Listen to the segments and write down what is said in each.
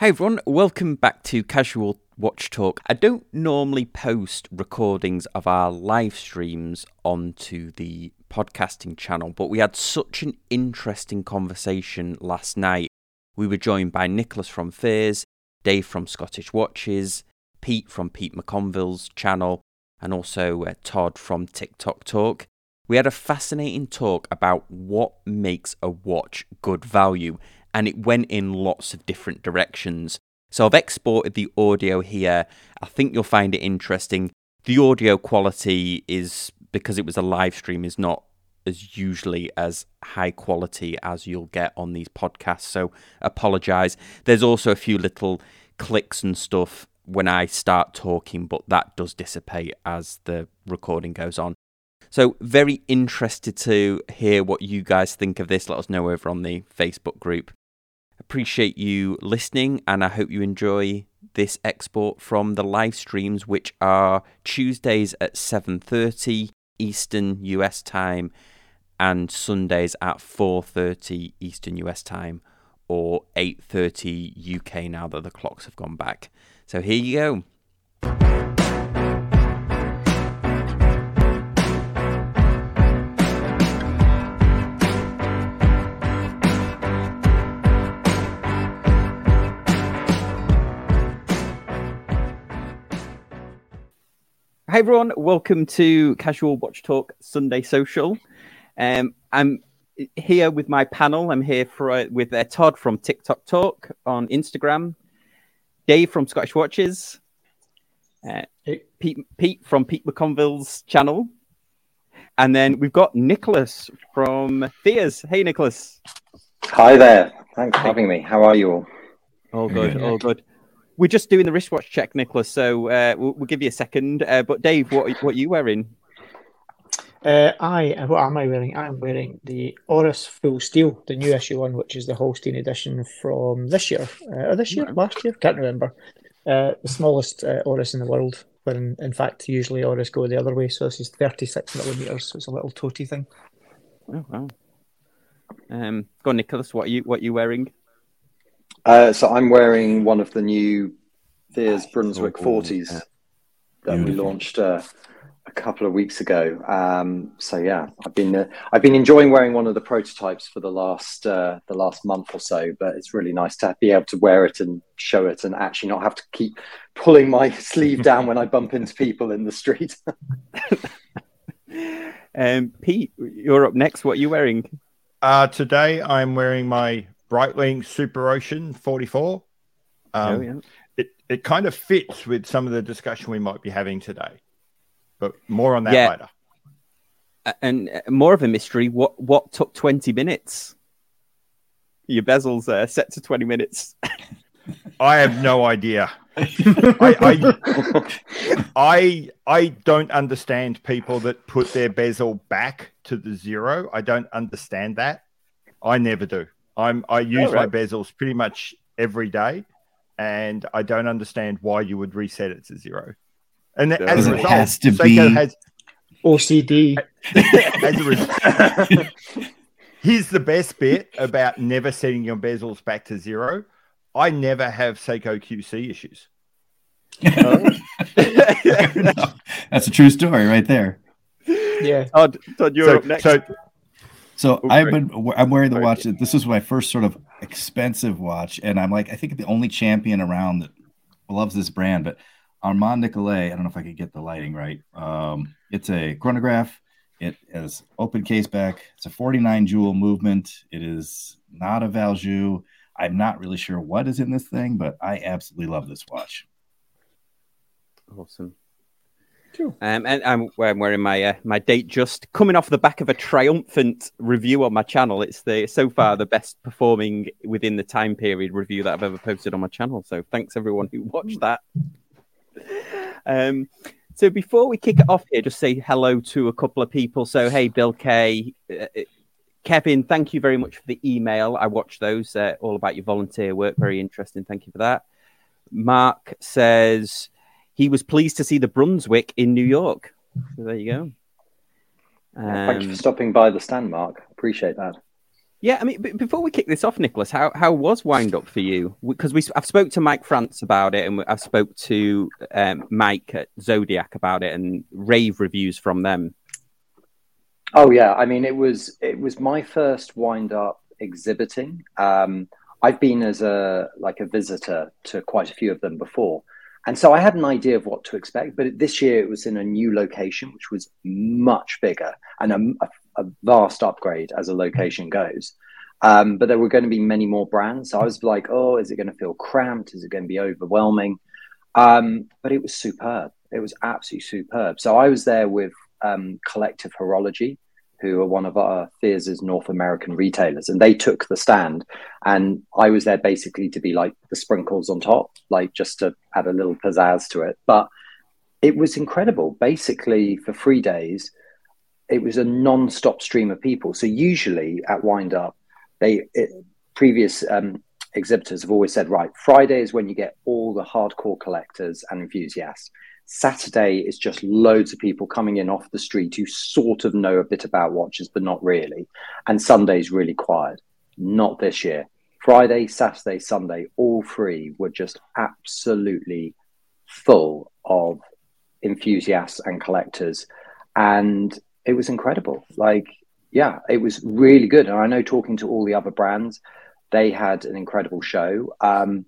Hey everyone, welcome back to Casual Watch Talk. I don't normally post recordings of our live streams onto the podcasting channel, but we had such an interesting conversation last night. We were joined by Nicholas from Fears, Dave from Scottish Watches, Pete from Pete McConville's channel, and also uh, Todd from TikTok Talk. We had a fascinating talk about what makes a watch good value, and it went in lots of different directions. So I've exported the audio here. I think you'll find it interesting. The audio quality is because it was a live stream is not as usually as high quality as you'll get on these podcasts. So apologize. There's also a few little clicks and stuff when I start talking, but that does dissipate as the recording goes on. So, very interested to hear what you guys think of this. Let us know over on the Facebook group. Appreciate you listening, and I hope you enjoy this export from the live streams, which are Tuesdays at 7:30 Eastern US time and Sundays at 4:30 Eastern US time or 8:30 UK now that the clocks have gone back. So here you go. Hi everyone, welcome to Casual Watch Talk Sunday Social. Um, I'm here with my panel. I'm here for uh, with uh, Todd from TikTok Talk on Instagram, Dave from Scottish Watches, uh, Pete, Pete from Pete McConville's channel, and then we've got Nicholas from Fears. Hey, Nicholas. Hi there. Thanks for having me. How are you all? All good. All good. We're just doing the wristwatch check, Nicholas. So uh, we'll, we'll, give you a second. Uh, but Dave, what what are you wearing? Uh, I what am I wearing? I'm wearing the Oris Full Steel, the new issue one, which is the Holstein edition from this year, uh, or this year, last year, can't remember. Uh, the smallest uh, Oris in the world, when in fact usually Oris go the other way. So this is 36 millimeters, so it's a little toty thing. Oh wow! Um, go on, Nicholas. What are you what are you wearing? Uh, so I'm wearing one of the new Fears Brunswick oh, 40s yeah. that Beautiful. we launched uh, a couple of weeks ago. Um, so yeah, I've been uh, I've been enjoying wearing one of the prototypes for the last uh, the last month or so. But it's really nice to be able to wear it and show it, and actually not have to keep pulling my sleeve down when I bump into people in the street. um, Pete, you're up next. What are you wearing? Uh, today I'm wearing my Breitling Super Ocean 44. Um, oh, yeah. It, kind of fits with some of the discussion we might be having today, but more on that yeah. later. And uh, more of a mystery. What what took twenty minutes? Your bezels are set to twenty minutes. I have no idea. I, I, I, I don't understand people that put their bezel back to the zero. I don't understand that. I never do. I'm I use right. my bezels pretty much every day, and I don't understand why you would reset it to zero. And yeah. as a result, has to be has OCD. as a result, here's the best bit about never setting your bezels back to zero. I never have Seiko QC issues. no, that's a true story right there. Yeah, Todd, Todd you're so, up next. So so oh, I've been I'm wearing the watch. This is my first sort of expensive watch, and I'm like I think the only champion around that loves this brand. But Armand Nicolet, I don't know if I could get the lighting right. Um, it's a chronograph. It has open case back. It's a 49 jewel movement. It is not a Valjoux. I'm not really sure what is in this thing, but I absolutely love this watch. Awesome. Um, and I'm, I'm wearing my uh, my Datejust coming off the back of a triumphant review on my channel. It's the so far the best performing within the time period review that I've ever posted on my channel. So thanks everyone who watched that. Um, so before we kick it off here, just say hello to a couple of people. So hey, Bill K, uh, uh Kevin, thank you very much for the email. I watched those uh, all about your volunteer work. Very interesting. Thank you for that. Mark says he was pleased to see the Brunswick in New York. So there you go. Um, Thank you for stopping by the stand, Mark. Appreciate that. Yeah, I mean, before we kick this off, Nicholas, how, how was Wind Up for you? Because we I've spoke to Mike France about it, and I've spoke to um, Mike at Zodiac about it, and rave reviews from them. Oh yeah, I mean, it was it was my first Wind Up exhibiting. Um, I've been as a like a visitor to quite a few of them before, and so I had an idea of what to expect. But this year it was in a new location, which was much bigger and a, a vast upgrade as a location goes. Um, but there were going to be many more brands. So I was like, oh, is it going to feel cramped? Is it going to be overwhelming? Um, but it was superb. It was absolutely superb. So I was there with um, Collective Horology, who are one of our Fears's North American retailers, and they took the stand. And I was there basically to be like the sprinkles on top, like just to add a little pizzazz to it. But it was incredible. Basically, for three days, it was a non-stop stream of people. So usually at Wind Up, they it, previous um, exhibitors have always said, right, Friday is when you get all the hardcore collectors and enthusiasts. Saturday is just loads of people coming in off the street who sort of know a bit about watches, but not really. And Sunday's really quiet. Not this year. Friday, Saturday, Sunday, all three were just absolutely full of enthusiasts and collectors. And it was incredible. Like, yeah, it was really good. And I know talking to all the other brands, they had an incredible show. Um,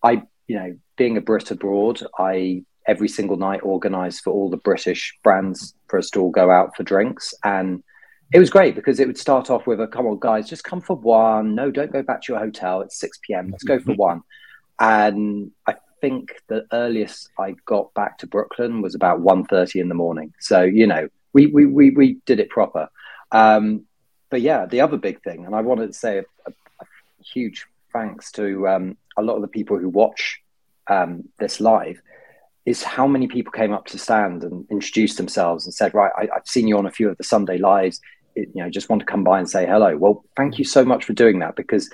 I, you know, being a Brit abroad, I every single night organized for all the British brands for us to all go out for drinks. And it was great because it would start off with a come on, guys, just come for one. No, don't go back to your hotel. It's 6 p.m. Let's go for one. And I think the earliest I got back to Brooklyn was about 1.30 in the morning. So, you know, we we we, we did it proper. Um, but yeah, the other big thing, and I wanted to say a, a, a huge thanks to um, a lot of the people who watch um, this live, is how many people came up to stand and introduced themselves and said, "Right, I, have seen you on a few of the Sunday lives. It, you know, just want to come by and say hello." Well, thank you so much for doing that because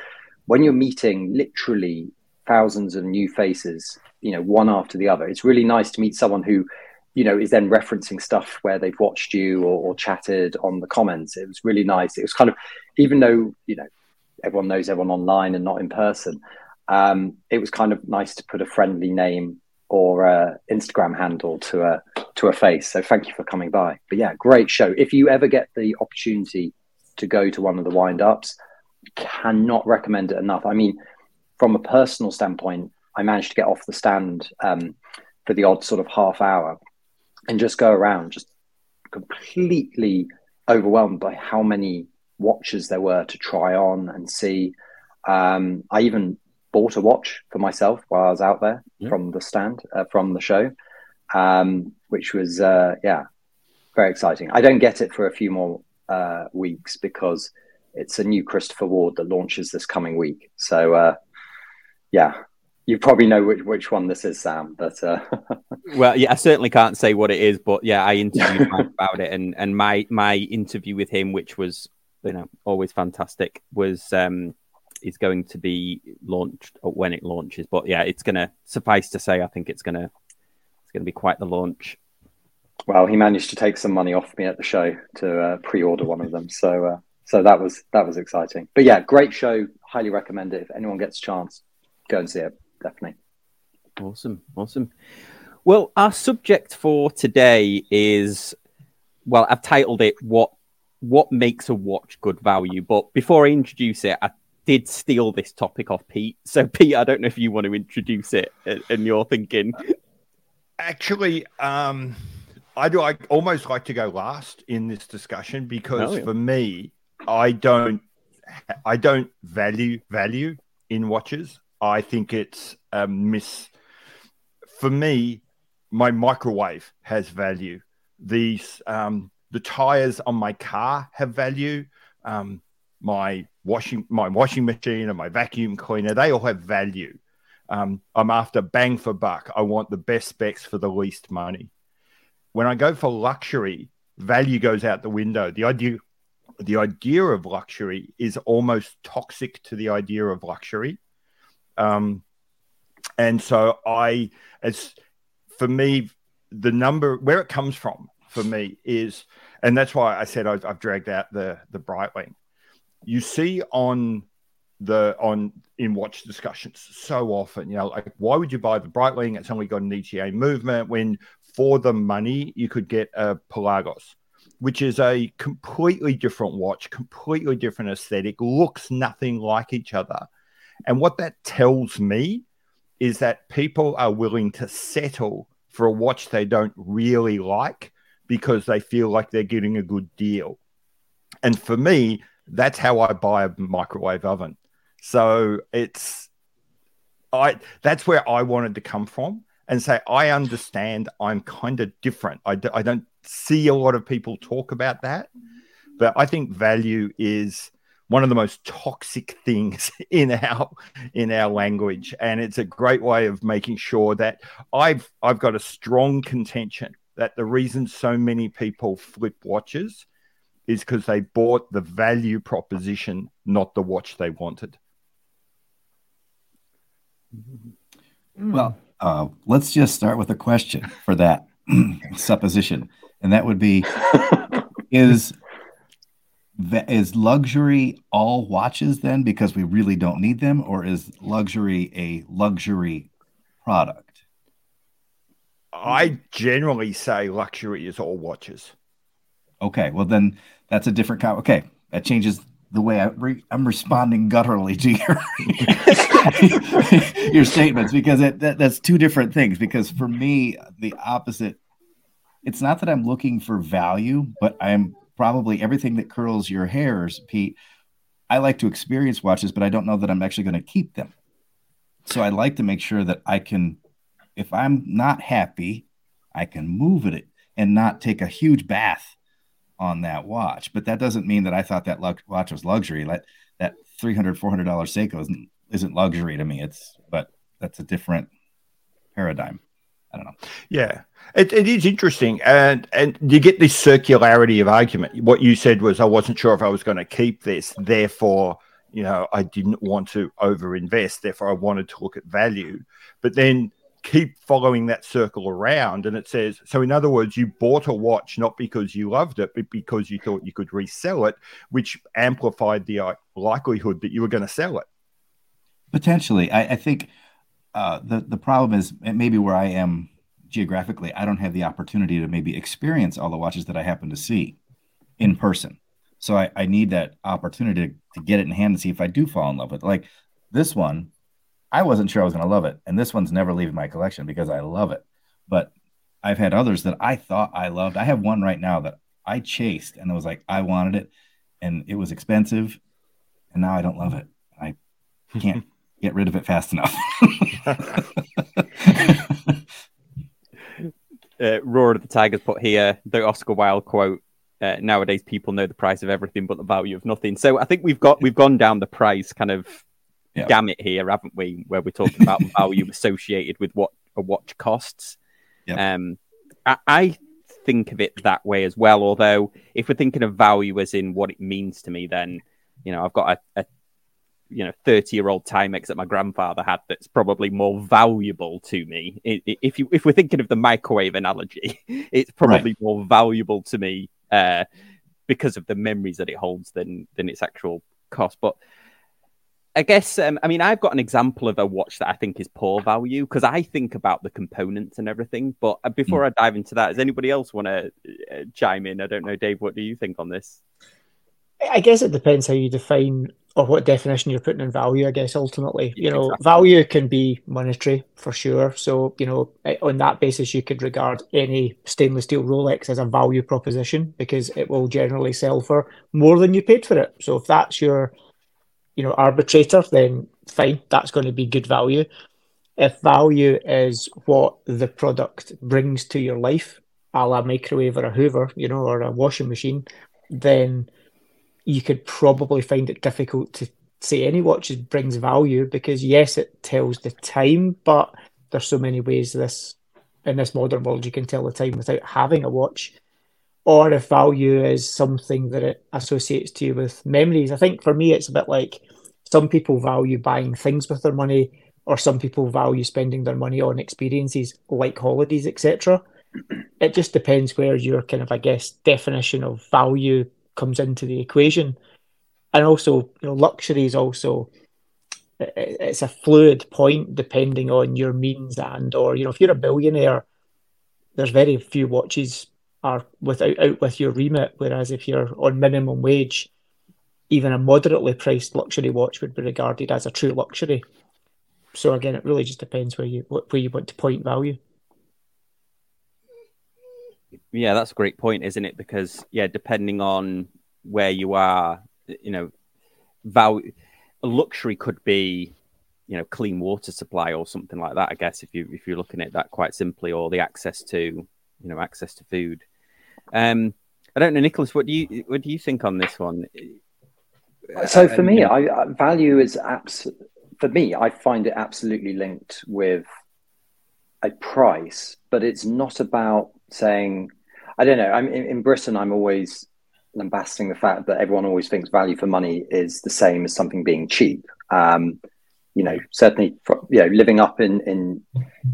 when you're meeting literally thousands of new faces, you know, one after the other, it's really nice to meet someone who you know, is then referencing stuff where they've watched you or, or, chatted on the comments. It was really nice. It was kind of, even though, you know, everyone knows everyone online and not in person, um, it was kind of nice to put a friendly name or a Instagram handle to a to a face. So thank you for coming by. But yeah, great show. If you ever get the opportunity to go to one of the wind ups, cannot recommend it enough. I mean, from a personal standpoint, I managed to get off the stand um, for the odd sort of half hour and just go around just completely overwhelmed by how many watches there were to try on and see. Um, I even bought a watch for myself while I was out there yeah. from the stand, uh, from the show, um, which was, uh, yeah, very exciting. I don't get it for a few more uh, weeks because it's a new Christopher Ward that launches this coming week. So, uh, yeah, you probably know which, which one this is, Sam. But uh... well, yeah, I certainly can't say what it is, but yeah, I interviewed Mike about it, and and my my interview with him, which was you know always fantastic, was um is going to be launched when it launches. But yeah, it's gonna suffice to say, I think it's gonna it's gonna be quite the launch. Well, he managed to take some money off me at the show to uh, pre-order one of them, so uh, so that was that was exciting. But yeah, great show. Highly recommend it if anyone gets a chance. Go and see it definitely. Awesome, awesome. Well, our subject for today is well, I've titled it "What What Makes a Watch Good Value." But before I introduce it, I did steal this topic off Pete. So, Pete, I don't know if you want to introduce it and you're thinking. Actually, um, I do. I almost like to go last in this discussion because oh, yeah. for me, I don't, I don't value value in watches. I think it's a miss. For me, my microwave has value. These um, the tires on my car have value. Um, my washing my washing machine and my vacuum cleaner they all have value. Um, I'm after bang for buck. I want the best specs for the least money. When I go for luxury, value goes out the window. The idea the idea of luxury is almost toxic to the idea of luxury. Um, and so I, as for me, the number where it comes from for me is, and that's why I said I've, I've dragged out the the Breitling, you see on the on in watch discussions so often. You know, like why would you buy the Breitling? It's only got an ETA movement when for the money you could get a Pelagos, which is a completely different watch, completely different aesthetic, looks nothing like each other. And what that tells me is that people are willing to settle for a watch they don't really like because they feel like they're getting a good deal. And for me, that's how I buy a microwave oven. So it's I that's where I wanted to come from and say I understand I'm kind of different. I d- I don't see a lot of people talk about that, but I think value is one of the most toxic things in our in our language and it's a great way of making sure that I've I've got a strong contention that the reason so many people flip watches is because they bought the value proposition not the watch they wanted. Well uh, let's just start with a question for that supposition and that would be is is luxury all watches then because we really don't need them or is luxury a luxury product? I generally say luxury is all watches okay well then that's a different kind okay that changes the way I re- i'm responding gutturally to your your statements because it, that, that's two different things because for me the opposite it's not that i'm looking for value but i'm probably everything that curls your hairs, Pete. I like to experience watches, but I don't know that I'm actually going to keep them. So I like to make sure that I can, if I'm not happy, I can move it and not take a huge bath on that watch. But that doesn't mean that I thought that watch was luxury. Like that $300, $400 Seiko isn't, isn't luxury to me. It's, but that's a different paradigm. I don't know. Yeah, it, it is interesting, and and you get this circularity of argument. What you said was, I wasn't sure if I was going to keep this, therefore, you know, I didn't want to overinvest. Therefore, I wanted to look at value, but then keep following that circle around, and it says, so in other words, you bought a watch not because you loved it, but because you thought you could resell it, which amplified the uh, likelihood that you were going to sell it. Potentially, I, I think uh, the the problem is maybe where I am geographically, I don't have the opportunity to maybe experience all the watches that I happen to see in person. So I, I need that opportunity to, to get it in hand and see if I do fall in love with it. Like this one, I wasn't sure I was going to love it, and this one's never leaving my collection because I love it. But I've had others that I thought I loved. I have one right now that I chased, and it was like I wanted it, and it was expensive, and now I don't love it. I can't get rid of it fast enough. uh, Roar of the Tigers put here the Oscar Wilde quote. Uh, nowadays, people know the price of everything but the value of nothing. So I think we've got we've gone down the price kind of yeah. gamut here, haven't we? Where we're talking about value associated with what a watch costs. Yeah. Um, I, I think of it that way as well. Although, if we're thinking of value as in what it means to me, then you know I've got a, a you know 30 year old Timex that my grandfather had that's probably more valuable to me if you if we're thinking of the microwave analogy it's probably right. more valuable to me uh, because of the memories that it holds than than its actual cost but I guess um, I mean I've got an example of a watch that I think is poor value because I think about the components and everything. But uh, before mm. I dive into that, does anybody else want to uh, chime in? I don't know, Dave. What do you think on this? I guess it depends how you define or what definition you're putting in value. I guess ultimately, you know, exactly. value can be monetary for sure. So you know, eh, on that basis, you could regard any stainless steel Rolex as a value proposition because it will generally sell for more than you paid for it. So if that's your, you know, arbitrator, then fine, that's going to be good value. If value is what the product brings to your life, a la microwave or a Hoover, you know, or a washing machine, then you could probably find it difficult to say any watch brings value because yes, it tells the time, but there's so many ways this in this modern world you can tell the time without having a watch. Or if value is something that it associates to you with memories. I think for me it's a bit like some people value buying things with their money, or some people value spending their money on experiences like holidays, etc. It just depends where your kind of, I guess, definition of value comes into the equation. and also you know luxury is also it's a fluid point depending on your means and or you know if you're a billionaire there's very few watches are without out with your remit whereas if you're on minimum wage even a moderately priced luxury watch would be regarded as a true luxury. So again it really just depends where you where you want to point value. Yeah that's a great point isn't it? Because yeah depending on where you are you know value luxury could be you know clean water supply or something like that i guess if you if you're looking at that quite simply or the access to you know access to food um i don't know nicholas what do you what do you think on this one so for me i value is abs for me i find it absolutely linked with a price but it's not about saying i don't know i'm in, in britain i'm always lambasting the fact that everyone always thinks value for money is the same as something being cheap. Um, you know, certainly, you know, living up in in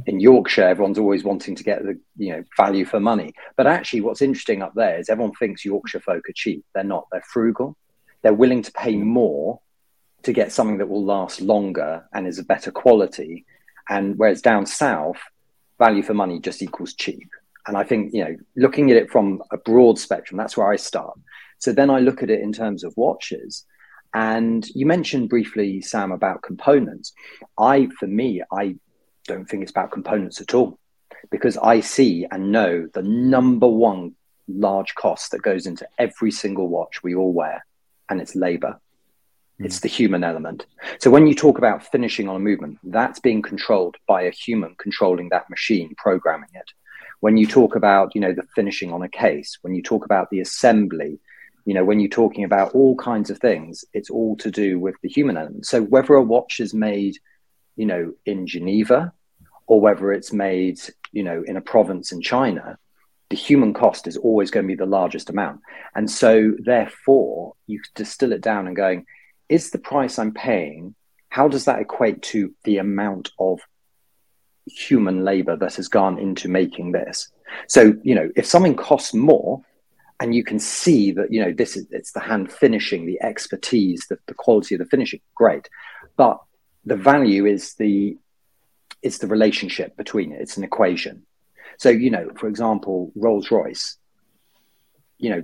in Yorkshire, everyone's always wanting to get the you know value for money. But actually, what's interesting up there is everyone thinks Yorkshire folk are cheap. They're not. They're frugal. They're willing to pay more to get something that will last longer and is a better quality. And whereas down south, value for money just equals cheap. And I think, you know, looking at it from a broad spectrum, that's where I start. So then I look at it in terms of watches. And you mentioned briefly, Sam, about components. I, for me, I don't think it's about components at all because I see and know the number one large cost that goes into every single watch we all wear, and it's labor. Mm. It's the human element. So when you talk about finishing on a movement, that's being controlled by a human controlling that machine, programming it when you talk about you know the finishing on a case when you talk about the assembly you know when you're talking about all kinds of things it's all to do with the human element so whether a watch is made you know in geneva or whether it's made you know in a province in china the human cost is always going to be the largest amount and so therefore you distill it down and going is the price i'm paying how does that equate to the amount of human labor that has gone into making this. So, you know, if something costs more and you can see that, you know, this is it's the hand finishing, the expertise, the, the quality of the finishing, great. But the value is the it's the relationship between it. It's an equation. So, you know, for example, Rolls Royce, you know,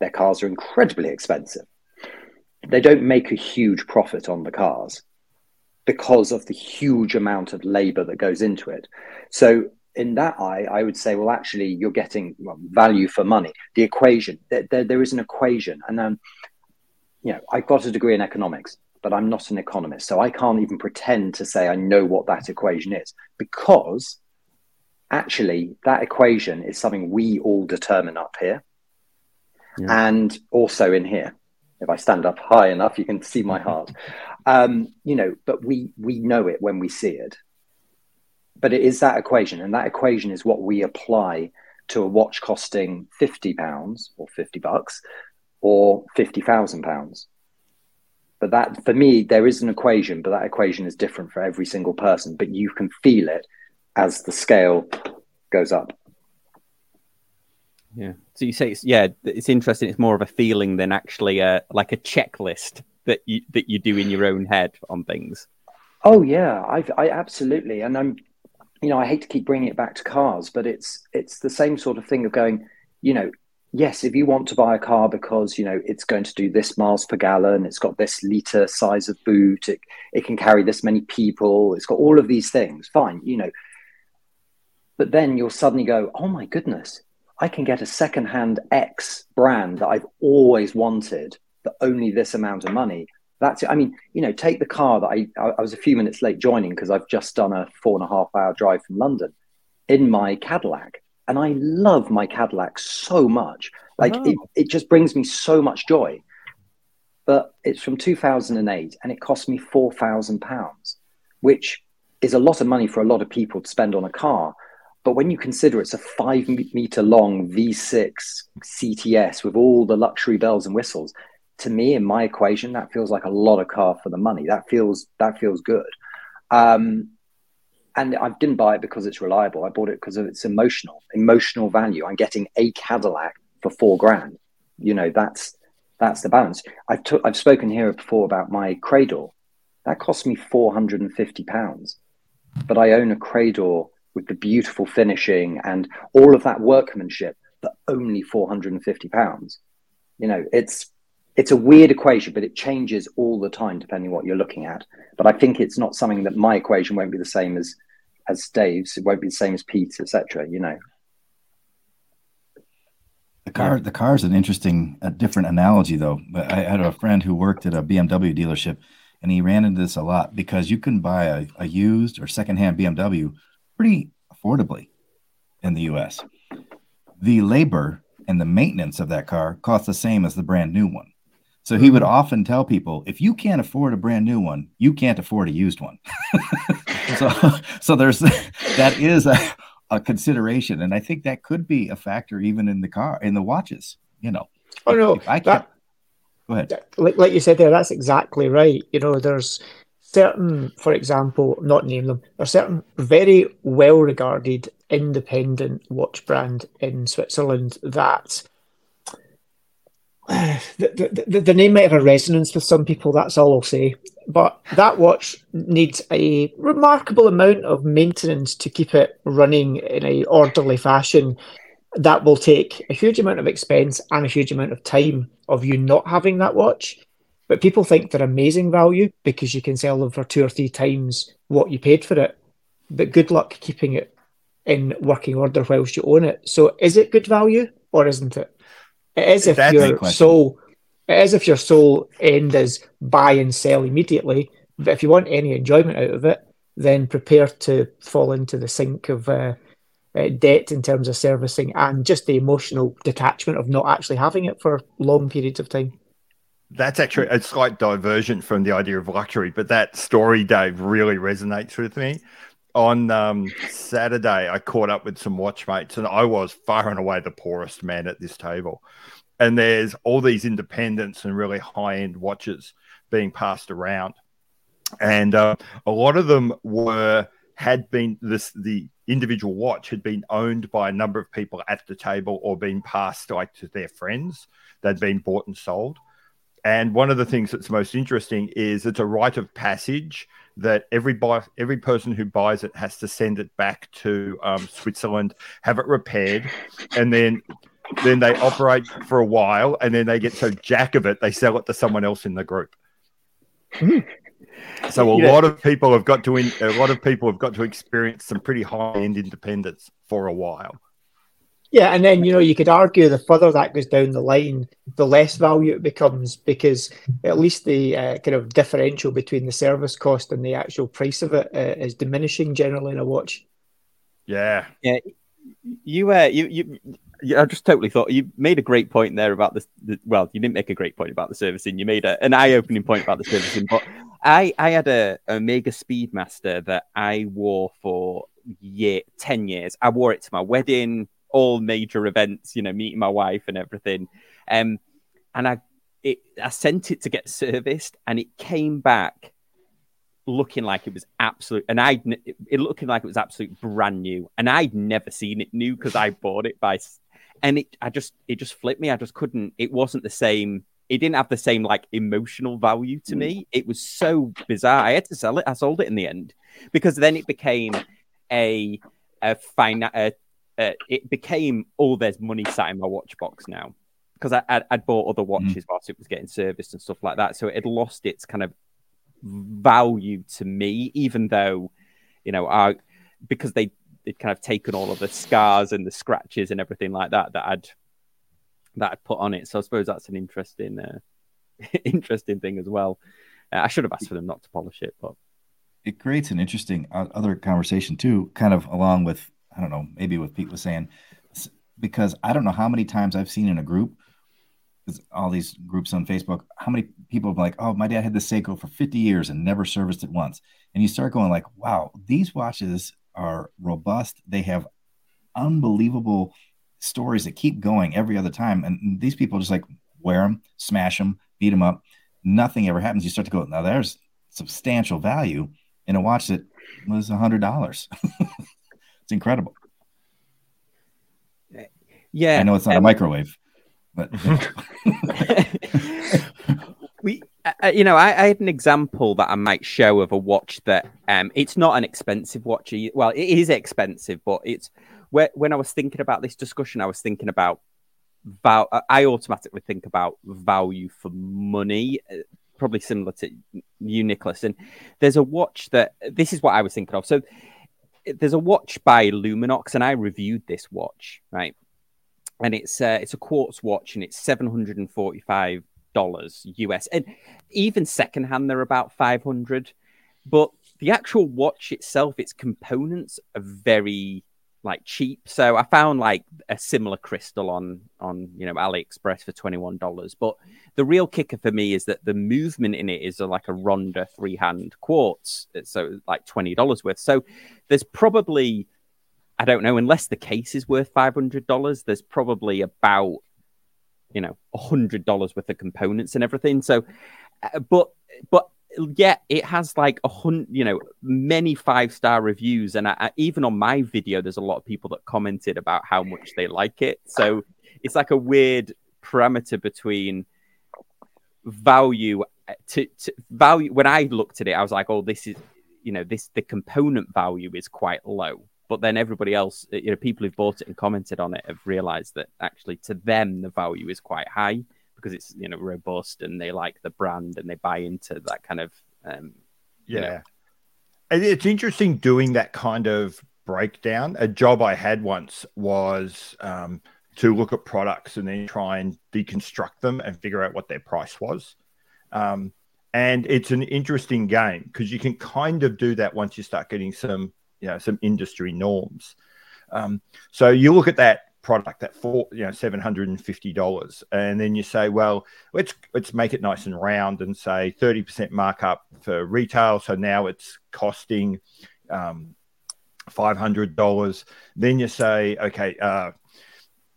their cars are incredibly expensive. They don't make a huge profit on the cars because of the huge amount of labor that goes into it. So in that eye, I would say, well, actually, you're getting well, value for money. The equation, there, there, there is an equation. And then, you know, I got a degree in economics, but I'm not an economist. So I can't even pretend to say I know what that equation is because actually that equation is something we all determine up here yeah. and also in here. If I stand up high enough, you can see my heart. Um, you know, but we we know it when we see it. But it is that equation, and that equation is what we apply to a watch costing fifty pounds or fifty bucks or fifty thousand pounds. But that, for me, there is an equation, but that equation is different for every single person. But you can feel it as the scale goes up. Yeah. So you say it's yeah, it's interesting. It's more of a feeling than actually a like a checklist that you that you do in your own head on things. Oh yeah, I I absolutely, and I'm, you know, I hate to keep bringing it back to cars, but it's it's the same sort of thing of going, you know, yes, if you want to buy a car because you know it's going to do this miles per gallon, it's got this liter size of boot, it it can carry this many people, it's got all of these things, fine, you know. But then you'll suddenly go, oh my goodness, I can get a secondhand X brand that I've always wanted for only this amount of money. That's it. I mean, you know, take the car that I, I was a few minutes late joining because I've just done a four and a half hour drive from London in my Cadillac. And I love my Cadillac so much. Like oh. it, it just brings me so much joy. But it's from 2008 and it cost me £4,000, which is a lot of money for a lot of people to spend on a car. But when you consider it's a five meter long V6 CTS with all the luxury bells and whistles, to me, in my equation, that feels like a lot of car for the money. That feels that feels good. Um, and I didn't buy it because it's reliable. I bought it because of its emotional emotional value. I'm getting a Cadillac for four grand. You know, that's That's the balance. I've I've spoken here before about my cradle. That cost me four hundred and fifty pounds, but I own a cradle with the beautiful finishing and all of that workmanship for only four hundred and fifty pounds. You know, it's it's a weird equation, but it changes all the time depending what you're looking at. But I think it's not something that my equation won't be the same as as Dave's. It won't be the same as Pete's, etc. You know. The car, the car is an interesting, a different analogy though. I had a friend who worked at a BMW dealership, and he ran into this a lot because you can buy a, a used or secondhand BMW pretty affordably in the U.S. The labor and the maintenance of that car costs the same as the brand new one. So he would often tell people, if you can't afford a brand new one, you can't afford a used one. so, so there's that is a, a consideration, and I think that could be a factor even in the car in the watches. You know, oh no, I can't. That, go ahead. Like, like you said there, that's exactly right. You know, there's certain, for example, not name them, there are certain very well regarded independent watch brand in Switzerland that the, the, the, name might have a resonance with some people, that's all I'll say. But that watch needs a remarkable amount of maintenance to keep it running in a orderly fashion. That will take a huge amount of expense and a huge amount of time of you not having that watch. But people think they're amazing value because you can sell them for two or three times what you paid for it. But good luck keeping it in working order whilst you own it. So is it good value or isn't it? It is if That's your sole it is if your sole end is buy and sell immediately. But if you want any enjoyment out of it, then prepare to fall into the sink of uh, uh, debt in terms of servicing and just the emotional detachment of not actually having it for long periods of time. That's actually a slight diversion from the idea of luxury, but that story, Dave, really resonates with me. On um, Saturday, I caught up with some watchmates, and I was far and away the poorest man at this table. And there's all these independents and really high end watches being passed around, and uh, a lot of them were had been this the individual watch had been owned by a number of people at the table or been passed like to their friends. They'd been bought and sold. And one of the things that's most interesting is it's a rite of passage that every buy, every person who buys it has to send it back to um, Switzerland, have it repaired, and then then they operate for a while, and then they get so jack of it they sell it to someone else in the group. So a yeah. lot of people have got to in, a lot of people have got to experience some pretty high end independence for a while. Yeah, and then you know you could argue the further that goes down the line, the less value it becomes because at least the uh, kind of differential between the service cost and the actual price of it uh, is diminishing generally in a watch. Yeah, yeah. You, uh, you, you, you, I just totally thought you made a great point there about this. The, well, you didn't make a great point about the servicing. You made a, an eye-opening point about the servicing. But I, I had a Omega Speedmaster that I wore for year ten years. I wore it to my wedding all major events, you know, meeting my wife and everything. Um, and I, it, I sent it to get serviced, and it came back looking like it was absolute, and I, it looking like it was absolute brand new, and I'd never seen it new because I bought it by, and it, I just, it just flipped me. I just couldn't. It wasn't the same. It didn't have the same like emotional value to me. It was so bizarre. I had to sell it. I sold it in the end because then it became a a, fina- a uh, it became oh, there's money sat in my watch box now because I, I'd, I'd, bought other mm. watches mm. whilst it was getting serviced and stuff like that. So it had lost its kind of value to me, even though, you know, I because they they'd kind of taken all of the scars and the scratches and everything like that that I'd that I'd put on it. So I suppose that's an interesting uh, interesting thing as well. Uh, I should have asked for them not to polish it, but it creates an interesting uh, other conversation too, kind of along with I don't know, maybe what Pete was saying, because I don't know how many times I've seen in a group, all these groups on Facebook, how many people are like, oh, my dad had the Seiko for 50 years and never serviced it once. And you start going like, wow, these watches are robust. They have unbelievable stories that keep going every other time. And these people just like wear them, smash them, beat them up. Nothing ever happens. You start to go, now there's substantial value in a watch that was a hundred dollars. It's incredible. Yeah, I know it's not um, a microwave. But we, uh, you know, I, I, had an example that I might show of a watch that um, it's not an expensive watch. Well, it is expensive, but it's where, when I was thinking about this discussion, I was thinking about val- I automatically think about value for money, uh, probably similar to you, Nicholas. And there's a watch that this is what I was thinking of. So there's a watch by Luminox, and I reviewed this watch, right? And it's uh, it's a quartz watch, and it's seven hundred and forty five dollars US, and even secondhand they're about five hundred. But the actual watch itself, its components are very like cheap. So I found like a similar crystal on on you know AliExpress for twenty one dollars. But the real kicker for me is that the movement in it is a, like a Ronda three hand quartz, so like twenty dollars worth. So there's probably I don't know unless the case is worth five hundred dollars. There's probably about you know a hundred dollars worth of components and everything. So, uh, but but yeah, it has like a hundred, you know, many five star reviews, and I, I, even on my video, there's a lot of people that commented about how much they like it. So it's like a weird parameter between value uh, to, to value. When I looked at it, I was like, oh, this is, you know, this the component value is quite low. But then everybody else, uh, you know, people who've bought it and commented on it have realized that actually to them the value is quite high because it's you know robust and they like the brand and they buy into that kind of um, yeah. You know. It's interesting doing that kind of breakdown. A job I had once was um, to look at products and then try and deconstruct them and figure out what their price was. Um, and it's an interesting game because you can kind of do that once you start getting some, you know, some industry norms. Um, so you look at that product at four, you know, seven hundred and fifty dollars, and then you say, well, let's let's make it nice and round and say thirty percent markup for retail. So now it's costing um, five hundred dollars. Then you say, okay, uh,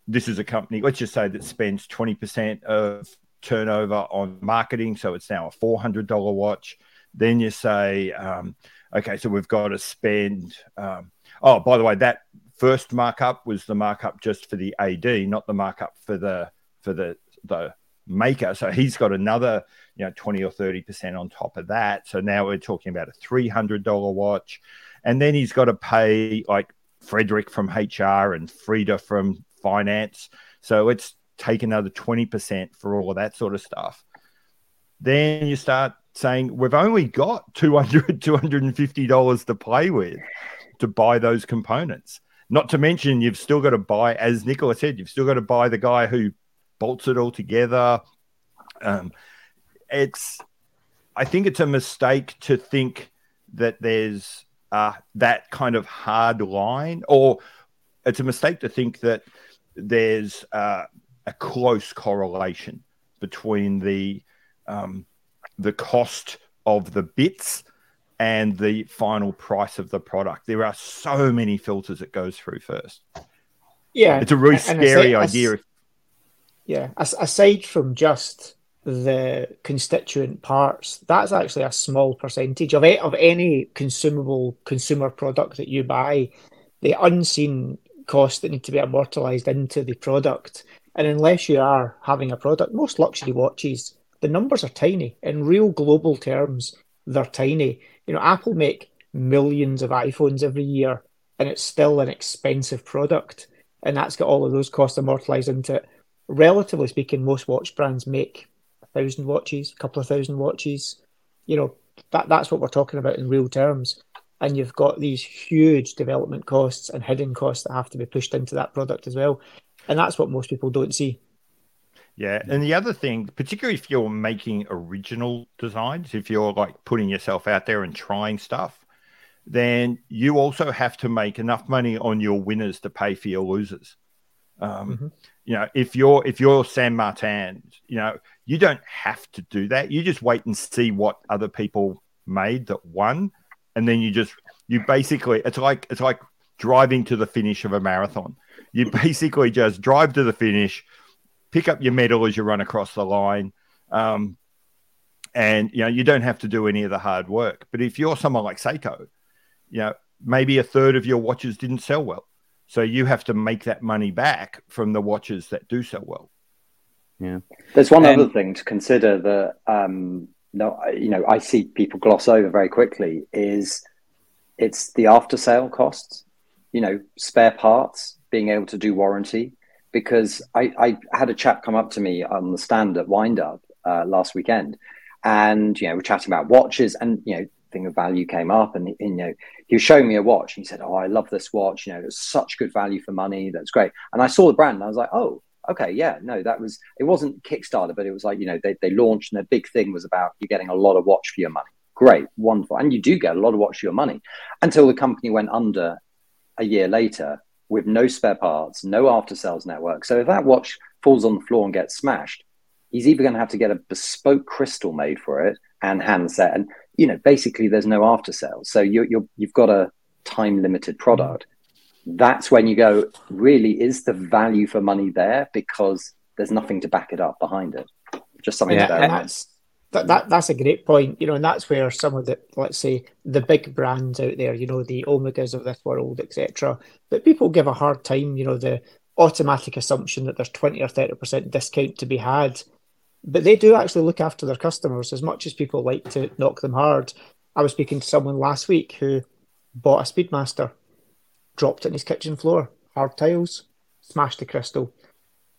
this is a company. Let's just say that spends twenty percent of turnover on marketing, so it's now a four hundred dollar watch. Then you say, um, okay, so we've got to spend. Um, oh, by the way, that first markup was the markup just for the AD, not the markup for the for the the maker. So he's got another, you know, 20 or 30% on top of that. So now we're talking about a $300 watch. And then he's got to pay like Frederick from HR and Frida from finance. So it's take another 20% for all of that sort of stuff. Then you start saying, we've only got 200 $250 to play with to buy those components. Not to mention, you've still got to buy, as Nicola said, you've still got to buy the guy who bolts it all together. Um, it's, I think it's a mistake to think that there's uh, that kind of hard line, or it's a mistake to think that there's uh, a close correlation between the um, the cost of the bits and the final price of the product. There are so many filters it goes through first. Yeah, it's a really scary idea. yeah, aside from just the constituent parts, that's actually a small percentage of it, of any consumable consumer product that you buy. The unseen costs that need to be amortized into the product, and unless you are having a product, most luxury watches, the numbers are tiny. In real global terms, they're tiny you know, Apple make millions of iPhones every year, and it's still an expensive product, and that's got all of those costs amortized into it. Relatively speaking, most watch brands make a thousand watches, a couple of thousand watches. You know, that that's what we're talking about in real terms. And you've got these huge development costs and hidden costs that have to be pushed into that product as well. And that's what most people don't see. Yeah, and the other thing, particularly if you're making original designs, if you're like putting yourself out there and trying stuff, then you also have to make enough money on your winners to pay for your losers. Um, mm-hmm. You know, if you're if you're San Martin, you know, you don't have to do that. You just wait and see what other people made that won, and then you just you basically it's like it's like driving to the finish of a marathon. You basically just drive to the finish pick up your medal as you run across the line. Um, and you know you don't have to do any of the hard work. But if you're someone like Seiko, you know maybe a third of your watches didn't sell well, so you have to make that money back from the watches that do sell well. Yeah. There's one um, other thing to consider that um, no, you know, I see people gloss over very quickly is it's the after sale costs, you know, spare parts, being able to do warranty. Because I, I had a chap come up to me on the stand at Wind Up uh, last weekend, and you know, we're chatting about watches, and you know, thing of value came up, and, you know, he was showing me a watch, and he said, "Oh, I love this watch. You know, it's such good value for money. That's great." And I saw the brand, and I was like, "Oh, okay, yeah, no, that was it wasn't Kickstarter, but it was like you know they they launched and the big thing was about you're getting a lot of watch for your money. Great, wonderful, and you do get a lot of watch for your money until the company went under a year later with no spare parts, no after sales network. So if that watch falls on the floor and gets smashed, he's either going to have to get a bespoke crystal made for it and handset, and you know basically there's no after sales. So you you're, you've got a time limited product that's when you go, really, is the value for money there? Because there's nothing to back it up behind it. Just something yeah, to and that's, that, that, that's a great point, you know, and that's where some of the, let's say, the big brands out there, you know, the Omegas of this world, etc. But people give a hard time, you know, the automatic assumption that there's 20 or 30% discount to be had. But they do actually look after their customers as much as people like to knock them hard. I was speaking to someone last week who bought a Speedmaster dropped it in his kitchen floor, hard tiles, smashed the crystal.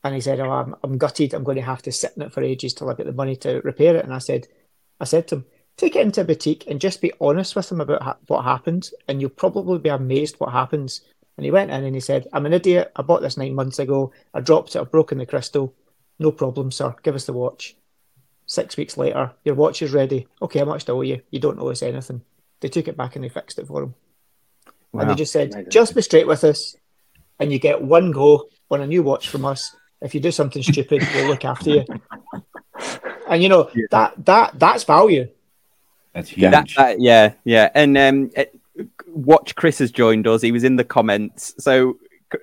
And he said, "Oh, I'm, I'm gutted. I'm going to have to sit in it for ages till I get the money to repair it." And I said, "I said to him, take it into a boutique and just be honest with them about ha- what happened, and you'll probably be amazed what happens." And he went in and he said, "I'm an idiot. I bought this nine months ago. I dropped it. I've broken the crystal. No problem, sir. Give us the watch." Six weeks later, your watch is ready. Okay, how much do I owe you? You don't owe us anything. They took it back and they fixed it for him. Wow. And they just said, just be straight with us, and you get one go on a new watch from us. If you do something stupid, we'll look after you. And you know yeah. that that that's value. That's huge. That, that, yeah, yeah. And um, watch Chris has joined us. He was in the comments. So,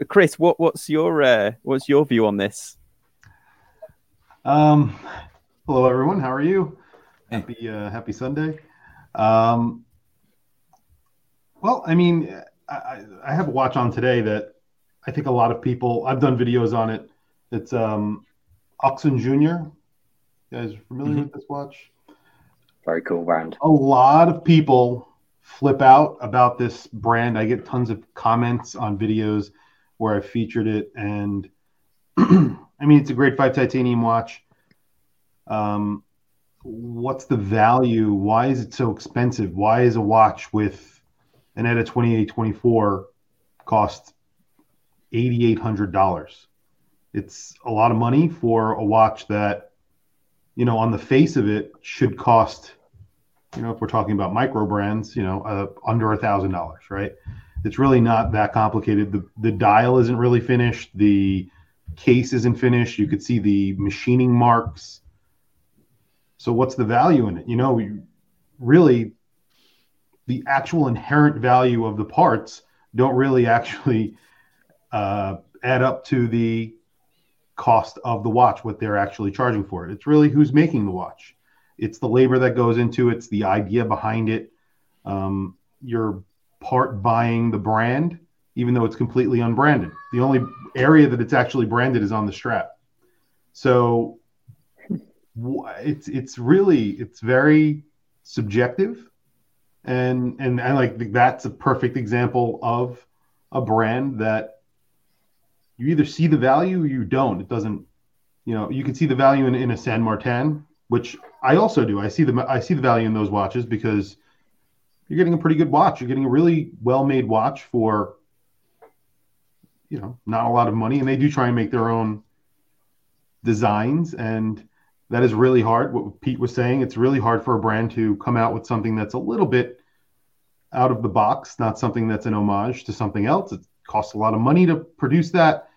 Chris, what what's your uh, what's your view on this? Um, hello everyone. How are you? Happy uh, happy Sunday. Um, well, I mean, I, I, have a watch on today that I think a lot of people. I've done videos on it. It's um, Ochs und Junior. You guys familiar mm-hmm. with this watch? Very cool brand. A lot of people flip out about this brand. I get tons of comments on videos where I featured it, and I mean, it's a grade five titanium watch. Um, what's the value? Why is it so expensive? Why is a watch with an ETA 2824 cost $8,800. It's a lot of money for a watch that, you know, on the face of it should cost, you know, if we're talking about micro brands, you know, uh, under a thousand dollars, right? It's really not that complicated. The, the dial isn't really finished. The case isn't finished. You could see the machining marks. So what's the value in it? You know, really the actual inherent value of the parts don't really actually uh, add up to the cost of the watch, what they're actually charging for it. It's really who's making the watch. It's the labor that goes into it. It's the idea behind it. Um, you're part buying the brand, even though it's completely unbranded. The only area that it's actually branded is on the strap. So it's it's really it's very subjective and and I like that's a perfect example of a brand that you either see the value or you don't. It doesn't, you know, you can see the value in, in a San Martin, which I also do. I see the I see the value in those watches because you're getting a pretty good watch. You're getting a really well made watch for you know not a lot of money, and they do try and make their own designs and that is really hard. What Pete was saying, it's really hard for a brand to come out with something that's a little bit out of the box, not something that's an homage to something else. It costs a lot of money to produce that.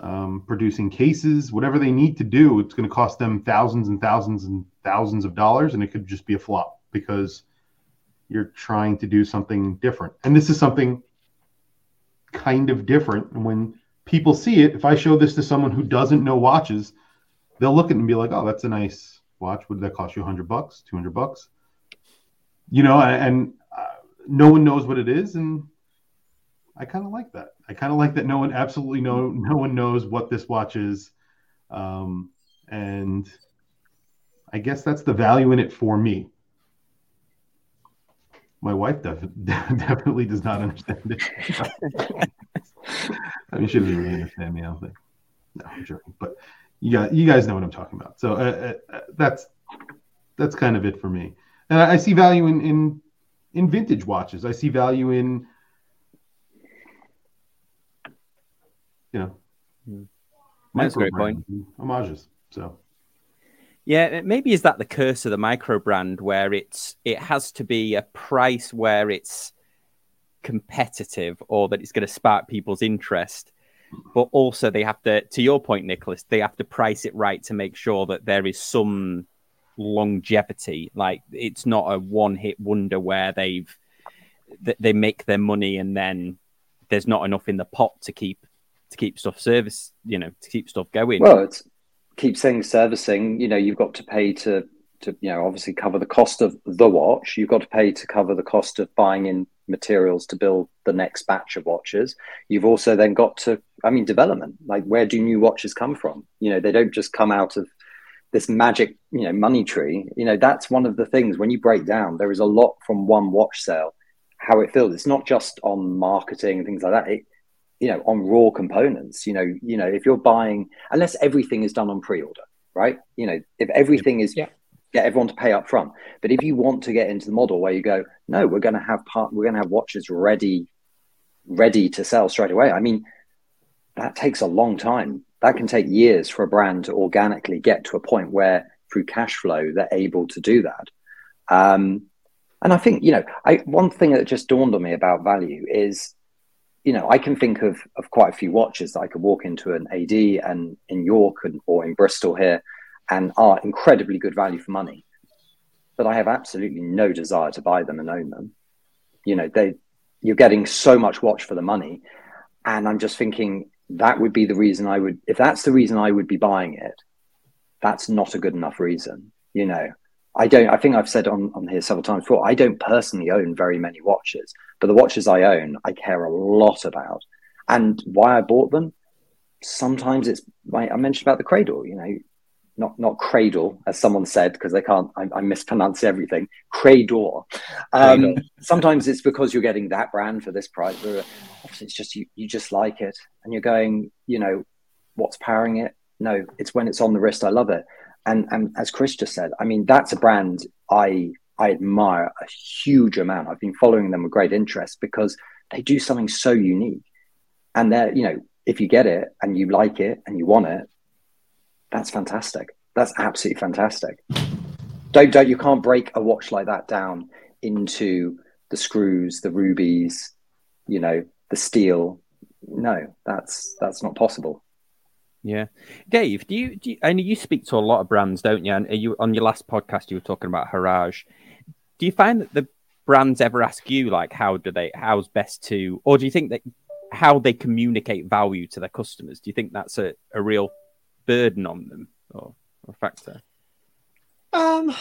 Um, producing cases, whatever they need to do, it's going to cost them thousands and thousands and thousands of dollars, and it could just be a flop because you're trying to do something different. And this is something kind of different. And when people see it, if I show this to someone who doesn't know watches, they'll look at it and be like, "Oh, that's a nice watch. Would that cost you 100 bucks, 200 bucks?" You know, and uh, no one knows what it is, and I kind of like that. I kind of like that no one absolutely no no one knows what this watch is, um, and I guess that's the value in it for me. My wife def- definitely does not understand it. I mean, she doesn't really understand me. I don't think. No, I'm joking. But you guys, you guys know what I'm talking about. So uh, uh, that's that's kind of it for me. And I, I see value in, in in vintage watches. I see value in you know. Hmm. That's a great point. Homages. So. Yeah, maybe is that the curse of the micro brand where it's it has to be a price where it's competitive or that it's going to spark people's interest, but also they have to, to your point, Nicholas, they have to price it right to make sure that there is some longevity. Like it's not a one-hit wonder where they've they make their money and then there's not enough in the pot to keep to keep stuff service, you know, to keep stuff going. Well, it's keep saying servicing, you know, you've got to pay to to you know obviously cover the cost of the watch. You've got to pay to cover the cost of buying in materials to build the next batch of watches. You've also then got to, I mean, development. Like, where do new watches come from? You know, they don't just come out of this magic, you know, money tree. You know, that's one of the things when you break down. There is a lot from one watch sale, how it feels. It's not just on marketing and things like that. It, you know on raw components you know you know if you're buying unless everything is done on pre-order right? You know if everything is yeah. get everyone to pay up front but if you want to get into the model where you go no we're going to have part we're going to have watches ready ready to sell straight away i mean that takes a long time. That can take years for a brand to organically get to a point where through cash flow they're able to do that. Um, and i think you know I, one thing that just dawned on me about value is you know, I can think of of quite a few watches that I could walk into an AD and in York and, or in Bristol here, and are incredibly good value for money. But I have absolutely no desire to buy them and own them. You know, they you're getting so much watch for the money, and I'm just thinking that would be the reason I would. If that's the reason I would be buying it, that's not a good enough reason. You know, I don't. I think I've said on, on here several times before. I don't personally own very many watches, but the watches I own, I care a lot about. And why I bought them, sometimes it's. Like I mentioned about the cradle. You know, not not cradle as someone said because they can't. I, I, mispronounce everything. Cradle. Um, sometimes it's because you're getting that brand for this price. Obviously, it's just you. You just like it, and you're going. You know, what's powering it? No, it's when it's on the wrist. I love it and and as Chris just said, I mean that's a brand I I admire a huge amount. I've been following them with great interest because they do something so unique, and they're you know if you get it and you like it and you want it, that's fantastic. That's absolutely fantastic. Don't don't you can't break a watch like that down into the screws, the rubies, you know, the steel. No, that's that's not possible. Yeah, Dave, do you, do you, I know you speak to a lot of brands, don't you? And you on your last podcast, you were talking about Horage. Do you find that the brands ever ask you like how do they how's best to, or do you think that how they communicate value to their customers? Do you think that's a, a real burden on them or, or factor? Um,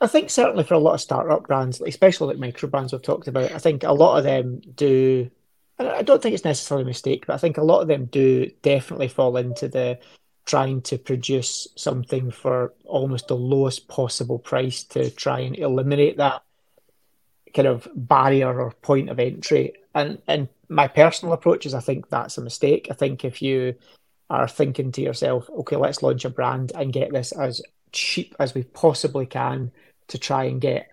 I think certainly for a lot of startup brands, especially like micro brands we've talked about, I think a lot of them do I don't think it's necessarily a mistake, but I think a lot of them do definitely fall into the trying to produce something for almost the lowest possible price to try and eliminate that kind of barrier or point of entry. And and my personal approach is I think that's a mistake. I think if you are thinking to yourself, okay, let's launch a brand and get this as cheap as we possibly can to try and get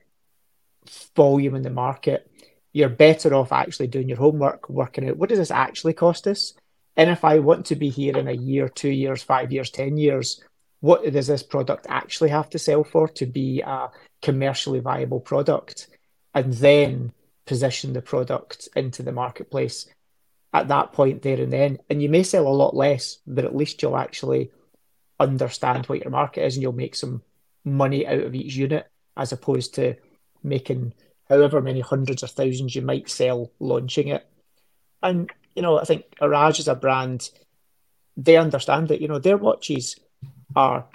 volume in the market you're better off actually doing your homework, working out what does this actually cost us? And if I want to be here in a year, two years, five years, 10 years, what does this product actually have to sell for to be a commercially viable product? And then position the product into the marketplace at that point there and then. And you may sell a lot less, but at least you'll actually understand what your market is and you'll make some money out of each unit as opposed to making however many hundreds or thousands you might sell launching it. And, you know, I think Horage is a brand, they understand that, you know, their watches are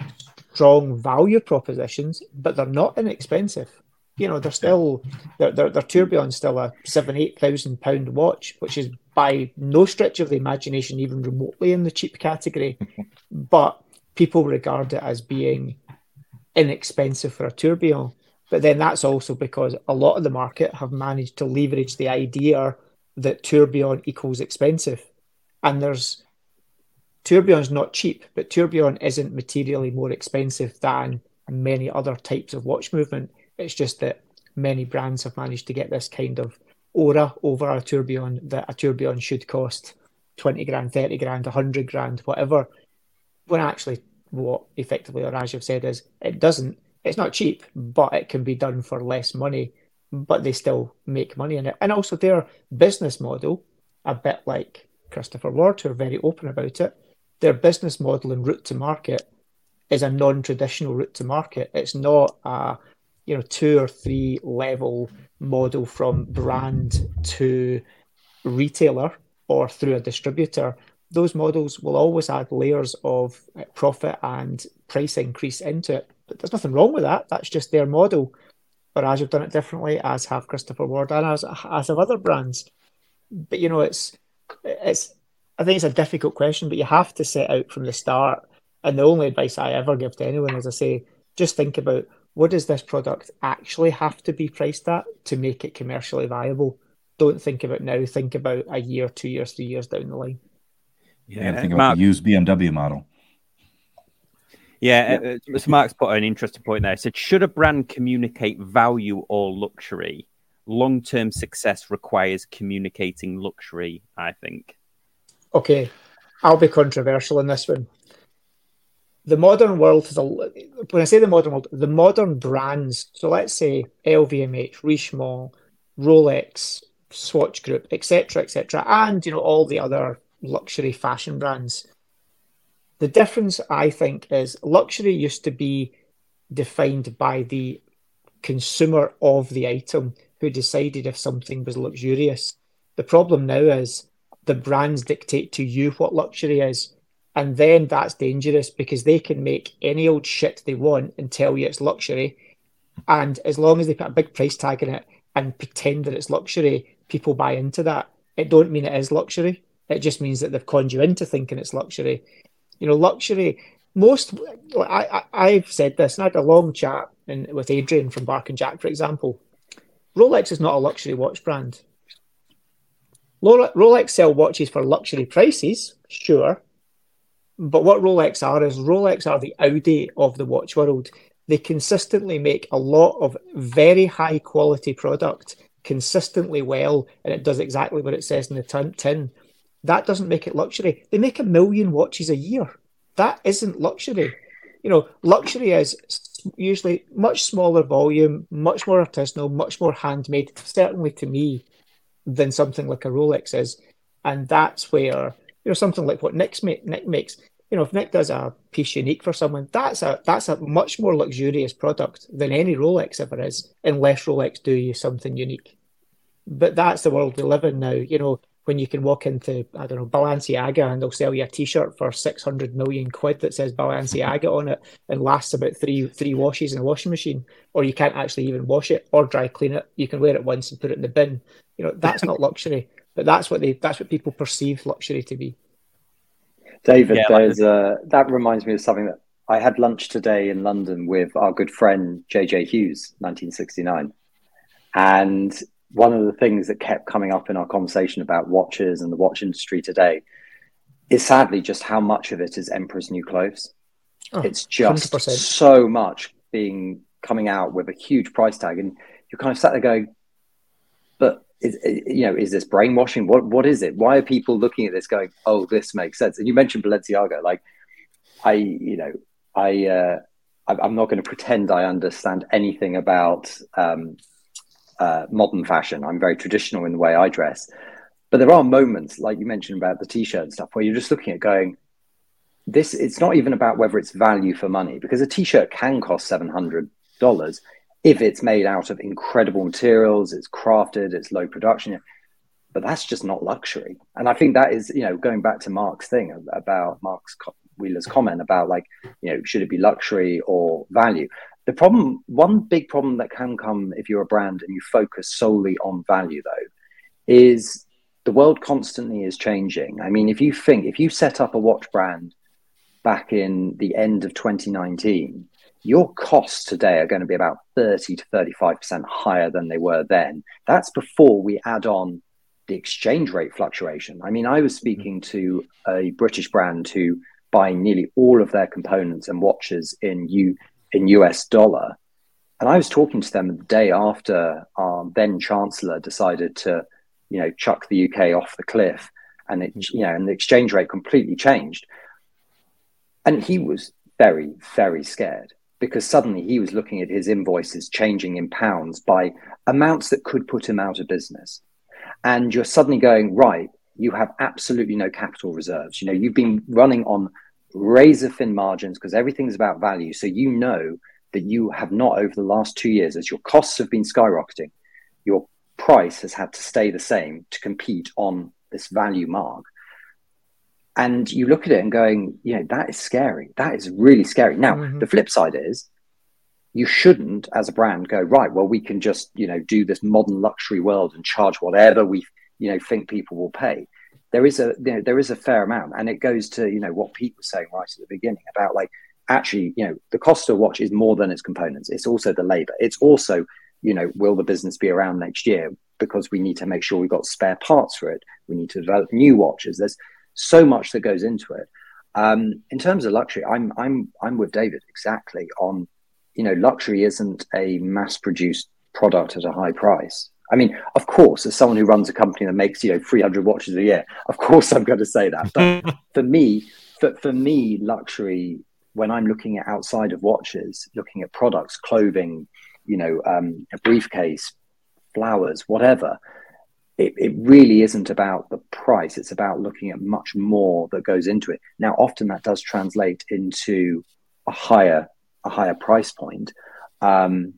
strong value propositions, but they're not inexpensive. You know, they're still their their, their tourbillon's still a seven, eight thousand pound watch, which is by no stretch of the imagination even remotely in the cheap category. but people regard it as being inexpensive for a tourbillon. But then that's also because a lot of the market have managed to leverage the idea that tourbillon equals expensive. And there's tourbillon's not cheap, but tourbillon isn't materially more expensive than many other types of watch movement. It's just that many brands have managed to get this kind of aura over a tourbillon that a tourbillon should cost 20 grand, 30 grand, 100 grand, whatever. When actually, what effectively, or as you've said, is it doesn't, it's not cheap, but it can be done for less money, but they still make money in it. And also, their business model, a bit like Christopher Ward, who are very open about it, their business model and route to market is a non-traditional route to market. It's not a you know two or three level model from brand to retailer or through a distributor. Those models will always add layers of profit and price increase into it. But there's nothing wrong with that. That's just their model. Whereas you've done it differently, as have Christopher Ward and as, as have other brands. But you know, it's it's I think it's a difficult question, but you have to set out from the start. And the only advice I ever give to anyone is I say, just think about what does this product actually have to be priced at to make it commercially viable? Don't think about now, think about a year, two years, three years down the line. Yeah, and think about Mark, the used BMW model. Yeah, yeah. Uh, so Mark's put an interesting point there. He said, should a brand communicate value or luxury? Long term success requires communicating luxury, I think. Okay, I'll be controversial in this one the modern world is a when I say the modern world, the modern brands. So let's say LVMH, Richemont, Rolex, Swatch Group, etc., etc., and you know all the other luxury fashion brands. The difference, I think, is luxury used to be defined by the consumer of the item who decided if something was luxurious. The problem now is the brands dictate to you what luxury is and then that's dangerous because they can make any old shit they want and tell you it's luxury. And as long as they put a big price tag in it and pretend that it's luxury, people buy into that. It don't mean it is luxury. It just means that they've conned you into thinking it's luxury. You know, luxury. Most I, I have said this, and I had a long chat in, with Adrian from Bark and Jack, for example. Rolex is not a luxury watch brand. Rolex sell watches for luxury prices, sure, but what Rolex are is Rolex are the Audi of the watch world. They consistently make a lot of very high quality product consistently well, and it does exactly what it says in the tin. That doesn't make it luxury. They make a million watches a year. That isn't luxury. You know, luxury is usually much smaller volume, much more artisanal, much more handmade, certainly to me, than something like a Rolex is. And that's where, you know, something like what Nick's make, Nick makes, you know, if Nick does a piece unique for someone, that's a that's a much more luxurious product than any Rolex ever is, unless Rolex do you something unique. But that's the world we live in now. You know, when you can walk into I don't know Balenciaga and they'll sell you a T-shirt for six hundred million quid that says Balenciaga on it and lasts about three three washes in a washing machine, or you can't actually even wash it or dry clean it. You can wear it once and put it in the bin. You know, that's not luxury, but that's what they that's what people perceive luxury to be. David, yeah, there's like uh, that reminds me of something that I had lunch today in London with our good friend JJ Hughes, 1969, and one of the things that kept coming up in our conversation about watches and the watch industry today is sadly just how much of it is Emperor's New Clothes. Oh, it's just 100%. so much being coming out with a huge price tag, and you're kind of sat there going, "But is, you know, is this brainwashing? What what is it? Why are people looking at this going, oh, this makes sense? And you mentioned Balenciaga, like I, you know, I, uh, I'm not going to pretend I understand anything about um, uh, modern fashion. I'm very traditional in the way I dress, but there are moments, like you mentioned about the t-shirt and stuff, where you're just looking at going, this. It's not even about whether it's value for money because a t-shirt can cost seven hundred dollars if it's made out of incredible materials, it's crafted, it's low production. But that's just not luxury. And I think that is, you know, going back to Mark's thing about Mark's Wheeler's comment about like, you know, should it be luxury or value? The problem, one big problem that can come if you're a brand and you focus solely on value, though, is the world constantly is changing. I mean, if you think, if you set up a watch brand back in the end of 2019, your costs today are going to be about 30 to 35% higher than they were then. That's before we add on the exchange rate fluctuation. I mean, I was mm-hmm. speaking to a British brand who buy nearly all of their components and watches in U in US dollar. And I was talking to them the day after our then chancellor decided to, you know, chuck the UK off the cliff and it, mm. you know, and the exchange rate completely changed. And he was very, very scared because suddenly he was looking at his invoices changing in pounds by amounts that could put him out of business. And you're suddenly going, right, you have absolutely no capital reserves. You know, you've been running on razor thin margins because everything's about value. So you know that you have not over the last two years, as your costs have been skyrocketing, your price has had to stay the same to compete on this value mark. And you look at it and going, you know, that is scary. That is really scary. Now, mm-hmm. the flip side is you shouldn't, as a brand, go, right, well, we can just, you know, do this modern luxury world and charge whatever we, you know, think people will pay there is a you know, there is a fair amount, and it goes to you know what Pete was saying right at the beginning about like actually you know the cost of a watch is more than its components. It's also the labor. It's also you know will the business be around next year because we need to make sure we've got spare parts for it. We need to develop new watches. There's so much that goes into it. Um, in terms of luxury, I'm I'm I'm with David exactly on you know luxury isn't a mass produced product at a high price. I mean, of course, as someone who runs a company that makes you know 300 watches a year, of course I'm going to say that. But for me, for, for me, luxury when I'm looking at outside of watches, looking at products, clothing, you know, um, a briefcase, flowers, whatever. It, it really isn't about the price. It's about looking at much more that goes into it. Now, often that does translate into a higher a higher price point, um,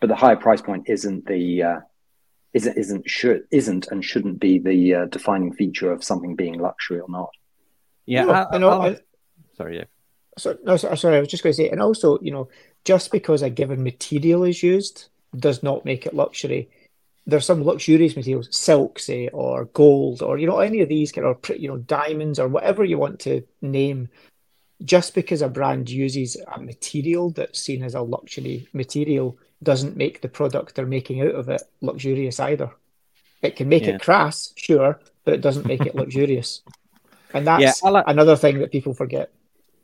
but the higher price point isn't the uh, isn't isn't should isn't and shouldn't be the uh, defining feature of something being luxury or not. Yeah, no, I, know. I, sorry, yeah. So, no, sorry, I was just going to say, and also, you know, just because a given material is used does not make it luxury. There's some luxurious materials, silk, say, or gold, or you know, any of these kind of you know diamonds or whatever you want to name. Just because a brand uses a material that's seen as a luxury material doesn't make the product they're making out of it luxurious either. It can make yeah. it crass, sure, but it doesn't make it luxurious. And that's yeah, another thing that people forget.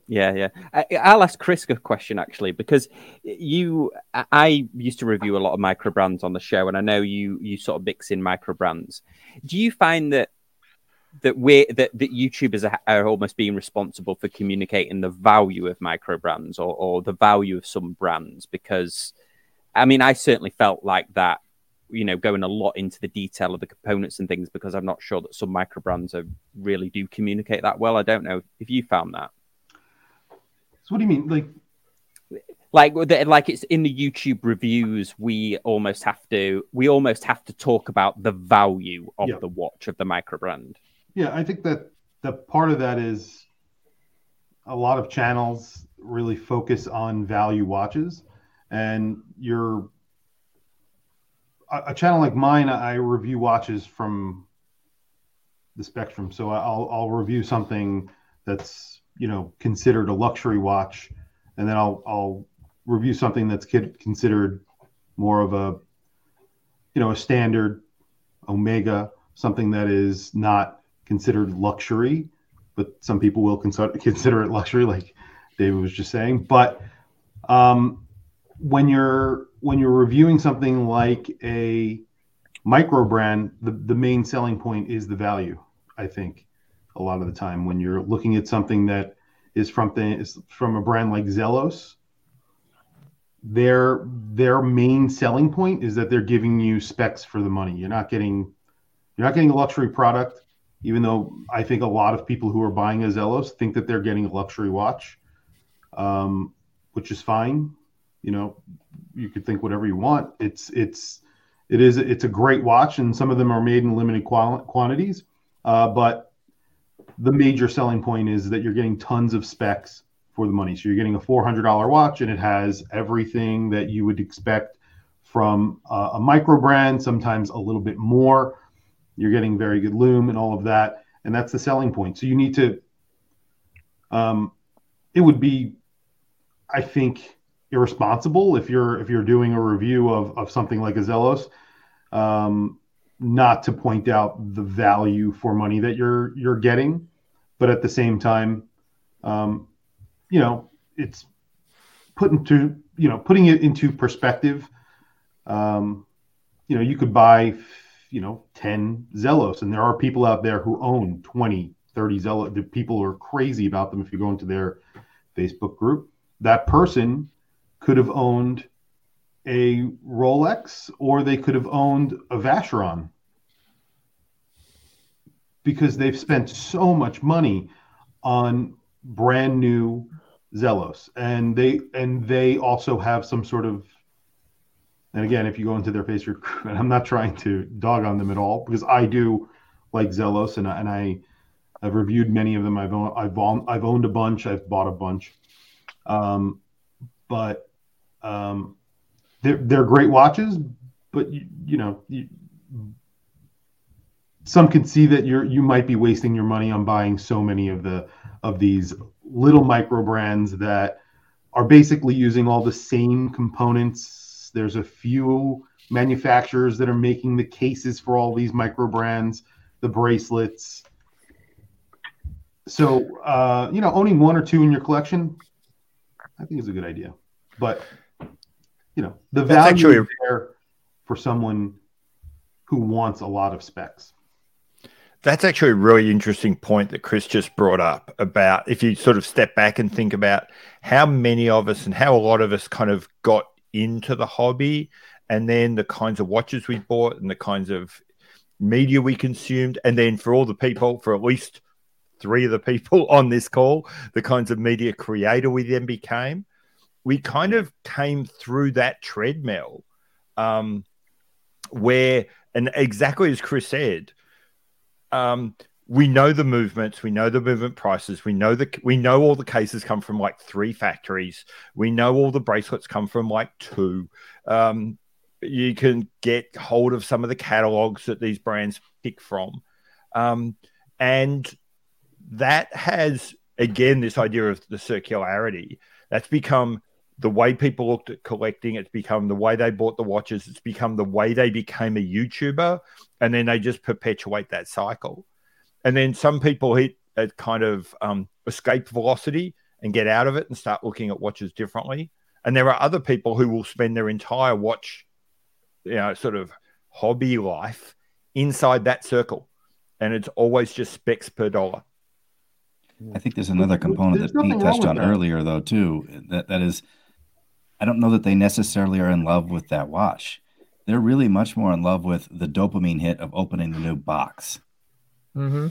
Yeah, yeah. I, will ask Chris a question actually because you, I used to review a lot of micro brands on the show, and I know you you sort of mix in micro brands. Do you find that that we that that YouTubers are, are, almost being responsible for communicating the value of micro brands or, or the value of some brands because I mean, I certainly felt like that, you know, going a lot into the detail of the components and things because I'm not sure that some micro brands are, really do communicate that well. I don't know if you found that. So what do you mean? Like, like like it's in the YouTube reviews, we almost have to we almost have to talk about the value of yeah. the watch of the micro brand. Yeah, I think that the part of that is a lot of channels really focus on value watches and you're a, a channel like mine, I review watches from the spectrum. So I'll I'll review something that's you know considered a luxury watch, and then I'll I'll review something that's considered more of a you know a standard Omega, something that is not considered luxury, but some people will consider consider it luxury, like David was just saying. But um, when you're when you're reviewing something like a micro brand, the, the main selling point is the value. I think a lot of the time when you're looking at something that is from the, is from a brand like Zelos, their their main selling point is that they're giving you specs for the money. You're not getting you're not getting a luxury product, even though I think a lot of people who are buying a Zelos think that they're getting a luxury watch, um, which is fine you know, you could think whatever you want. It's it's it is it's a great watch, and some of them are made in limited quantities. Uh, but the major selling point is that you're getting tons of specs for the money. So you're getting a $400 watch, and it has everything that you would expect from a micro brand. Sometimes a little bit more. You're getting very good lume and all of that, and that's the selling point. So you need to um, it would be, I think, irresponsible if you're if you're doing a review of of something like a Zelos, um, not to point out the value for money that you're you're getting, but at the same time, um, you know, it's put into you know putting it into perspective. Um, you know, you could buy you know 10 zelos and there are people out there who own 20 30 zelos the people are crazy about them if you go into their facebook group that person could have owned a rolex or they could have owned a vacheron because they've spent so much money on brand new zelos and they and they also have some sort of and again, if you go into their Facebook, and I'm not trying to dog on them at all because I do like Zelos, and I, and I I've reviewed many of them. I've owned, I've owned, I've owned a bunch. I've bought a bunch, um, but um, they're they're great watches. But you, you know, you, some can see that you're you might be wasting your money on buying so many of the of these little micro brands that are basically using all the same components there's a few manufacturers that are making the cases for all these micro brands, the bracelets. So, uh, you know, owning one or two in your collection, I think is a good idea. But, you know, the value actually... is there for someone who wants a lot of specs. That's actually a really interesting point that Chris just brought up about if you sort of step back and think about how many of us and how a lot of us kind of got into the hobby and then the kinds of watches we bought and the kinds of media we consumed and then for all the people for at least three of the people on this call the kinds of media creator we then became we kind of came through that treadmill um, where and exactly as chris said um, we know the movements, we know the movement prices, we know the we know all the cases come from like three factories, we know all the bracelets come from like two. Um, you can get hold of some of the catalogs that these brands pick from, um, and that has again this idea of the circularity that's become the way people looked at collecting it's become the way they bought the watches it's become the way they became a youtuber and then they just perpetuate that cycle and then some people hit a kind of um, escape velocity and get out of it and start looking at watches differently. And there are other people who will spend their entire watch, you know, sort of hobby life inside that circle. And it's always just specs per dollar. I think there's another component there's that Pete touched on that. earlier, though, too. That that is, I don't know that they necessarily are in love with that watch. They're really much more in love with the dopamine hit of opening the new box. Mm-hmm.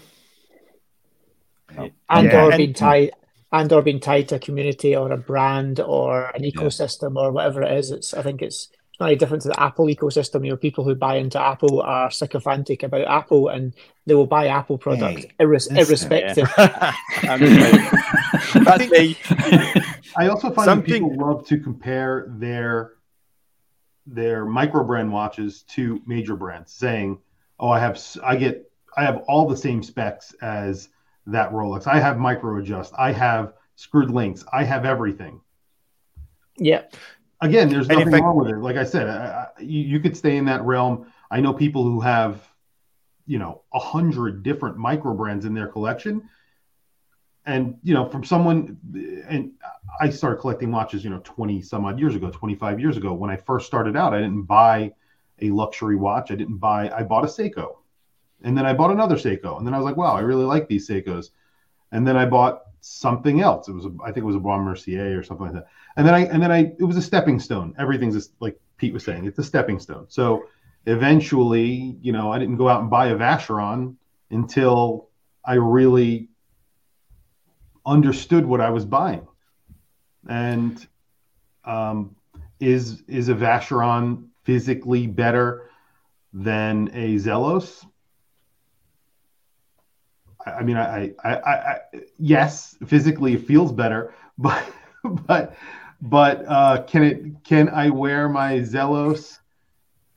And yeah. or being tied and or being tied to a community or a brand or an ecosystem yeah. or whatever it is. It's I think it's not any different to the Apple ecosystem. You know, people who buy into Apple are sycophantic about Apple and they will buy Apple products hey, irres- irrespective. Yeah. I also find Something... that people love to compare their their micro brand watches to major brands, saying, "Oh, I have I get I have all the same specs as that Rolex. I have micro adjust. I have screwed links. I have everything. Yeah. Again, there's nothing wrong with it. Like I said, I, I, you, you could stay in that realm. I know people who have, you know, a hundred different micro brands in their collection. And, you know, from someone, and I started collecting watches, you know, 20 some odd years ago, 25 years ago. When I first started out, I didn't buy a luxury watch. I didn't buy, I bought a Seiko and then I bought another Seiko, and then I was like, wow, I really like these Seikos, and then I bought something else. It was, a, I think it was a Baume Mercier or something like that. And then I, and then I, it was a stepping stone. Everything's just like Pete was saying, it's a stepping stone. So eventually, you know, I didn't go out and buy a Vacheron until I really understood what I was buying. And um, is is a Vacheron physically better than a Zelos? I mean, I, I, I, I, yes, physically it feels better, but, but, but uh, can it? Can I wear my Zelos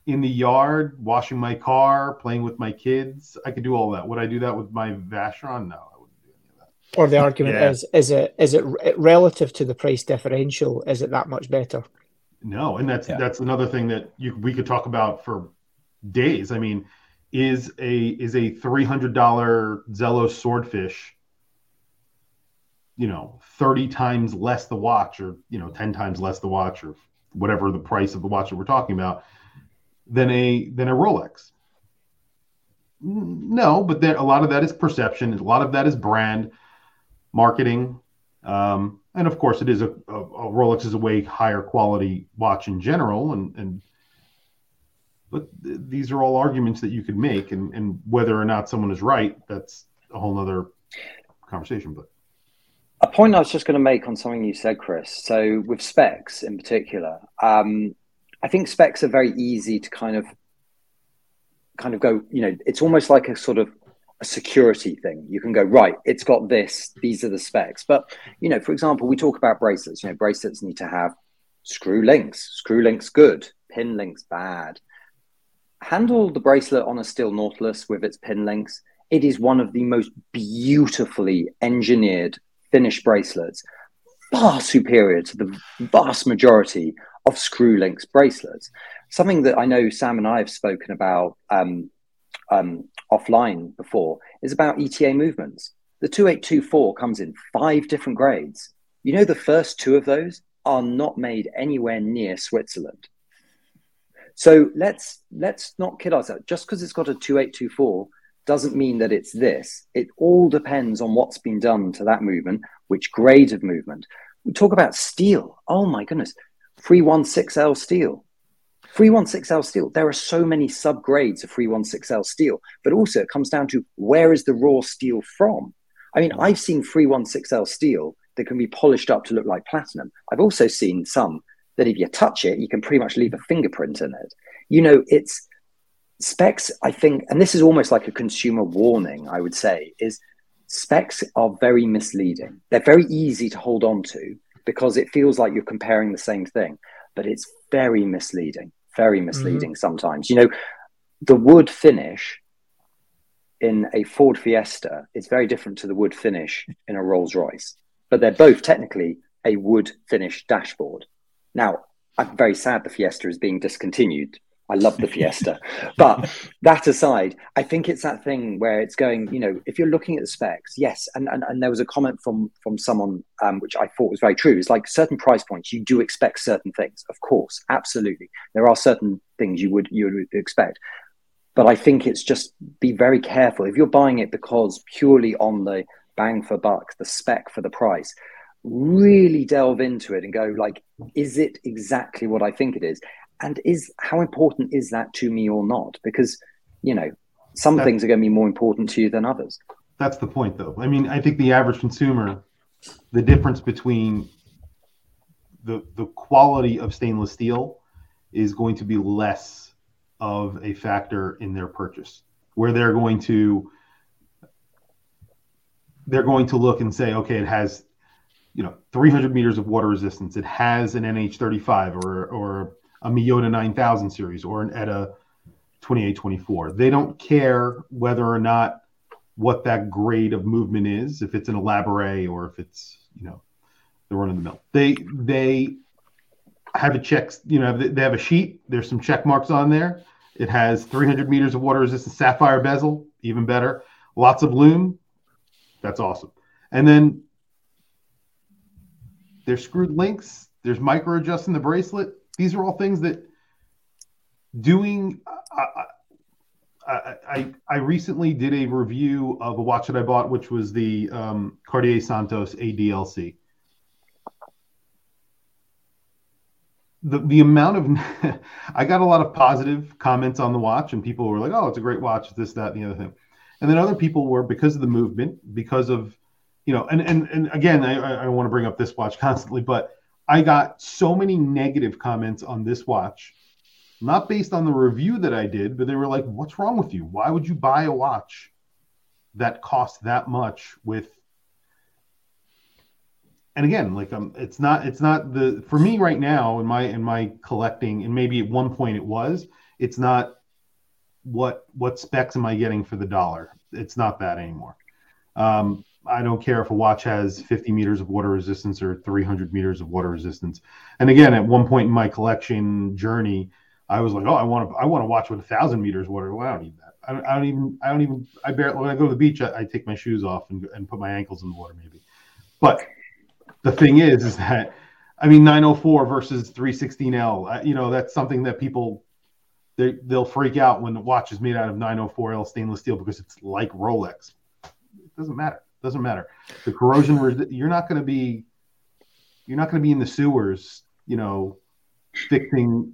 in the yard, washing my car, playing with my kids? I could do all that. Would I do that with my Vacheron? No, I wouldn't do any of that. Or the argument yeah. is is it is it relative to the price differential? Is it that much better? No, and that's yeah. that's another thing that you we could talk about for days. I mean, is a is a three hundred dollar Zelos swordfish, you know, thirty times less the watch, or you know, ten times less the watch, or whatever the price of the watch that we're talking about, than a than a Rolex. No, but there, a lot of that is perception. A lot of that is brand marketing. Um, and of course, it is a, a, a, Rolex is a way higher quality watch in general, and and but th- these are all arguments that you could make, and and whether or not someone is right, that's a whole other conversation. But a point I was just going to make on something you said, Chris. So with specs in particular, um, I think specs are very easy to kind of kind of go. You know, it's almost like a sort of a security thing. You can go, right, it's got this, these are the specs. But, you know, for example, we talk about bracelets. You know, bracelets need to have screw links, screw links good, pin links bad. Handle the bracelet on a steel Nautilus with its pin links. It is one of the most beautifully engineered finished bracelets, far superior to the vast majority of screw links bracelets. Something that I know Sam and I have spoken about um, um, offline before is about ETA movements. The 2824 comes in five different grades. You know, the first two of those are not made anywhere near Switzerland. So let's let's not kid ourselves. Just because it's got a 2824 doesn't mean that it's this. It all depends on what's been done to that movement, which grade of movement. We talk about steel. Oh my goodness. 316L steel. 316L steel, there are so many subgrades of 316L steel, but also it comes down to where is the raw steel from? I mean, I've seen 316L steel that can be polished up to look like platinum. I've also seen some that if you touch it, you can pretty much leave a fingerprint in it. You know, it's specs, I think, and this is almost like a consumer warning, I would say, is specs are very misleading. They're very easy to hold on to because it feels like you're comparing the same thing, but it's very misleading very misleading mm-hmm. sometimes. You know, the wood finish in a Ford Fiesta is very different to the wood finish in a Rolls Royce, but they're both technically a wood finish dashboard. Now, I'm very sad the Fiesta is being discontinued I love the Fiesta. but that aside, I think it's that thing where it's going, you know, if you're looking at the specs, yes. And, and, and there was a comment from from someone um, which I thought was very true. It's like certain price points, you do expect certain things. Of course, absolutely. There are certain things you would you would expect. But I think it's just be very careful. If you're buying it because purely on the bang for buck, the spec for the price, really delve into it and go like, is it exactly what I think it is? and is how important is that to me or not? Because you know, some things are going to be more important to you than others. That's the point, though. I mean, I think the average consumer, the difference between the the quality of stainless steel is going to be less of a factor in their purchase, where they're going to they're going to look and say, okay, it has you know 300 meters of water resistance. It has an NH35 or or a Miyota 9000 series or an ETA 2824. They don't care whether or not what that grade of movement is, if it's an Elaboré or if it's, you know, the run of the mill. They they have a check, you know, they have a sheet. There's some check marks on there. It has 300 meters of water resistance sapphire bezel, even better. Lots of lume. That's awesome. And then there's screwed links. There's micro adjusting the bracelet. These are all things that doing. I, I, I, recently did a review of a watch that I bought, which was the um, Cartier Santos ADLC. The, the amount of I got a lot of positive comments on the watch, and people were like, "Oh, it's a great watch." This, that, and the other thing. And then other people were because of the movement, because of you know, and and and again, I, I want to bring up this watch constantly, but I got so many negative comments on this watch, not based on the review that I did, but they were like, "What's wrong with you? Why would you buy a watch that costs that much with?" And again, like um, it's not it's not the for me right now in my in my collecting, and maybe at one point it was. It's not what what specs am I getting for the dollar? It's not that anymore. Um, I don't care if a watch has 50 meters of water resistance or 300 meters of water resistance. And again, at one point in my collection journey, I was like, oh, I want to, I want to watch with a thousand meters water. Well, I don't need that. I don't, I don't even, I don't even, I barely, when I go to the beach, I, I take my shoes off and, and put my ankles in the water maybe. But the thing is, is that, I mean, 904 versus 316L, uh, you know, that's something that people, they, they'll freak out when the watch is made out of 904L stainless steel because it's like Rolex. It doesn't matter. Doesn't matter. The corrosion, you're not going to be, you're not going to be in the sewers, you know, fixing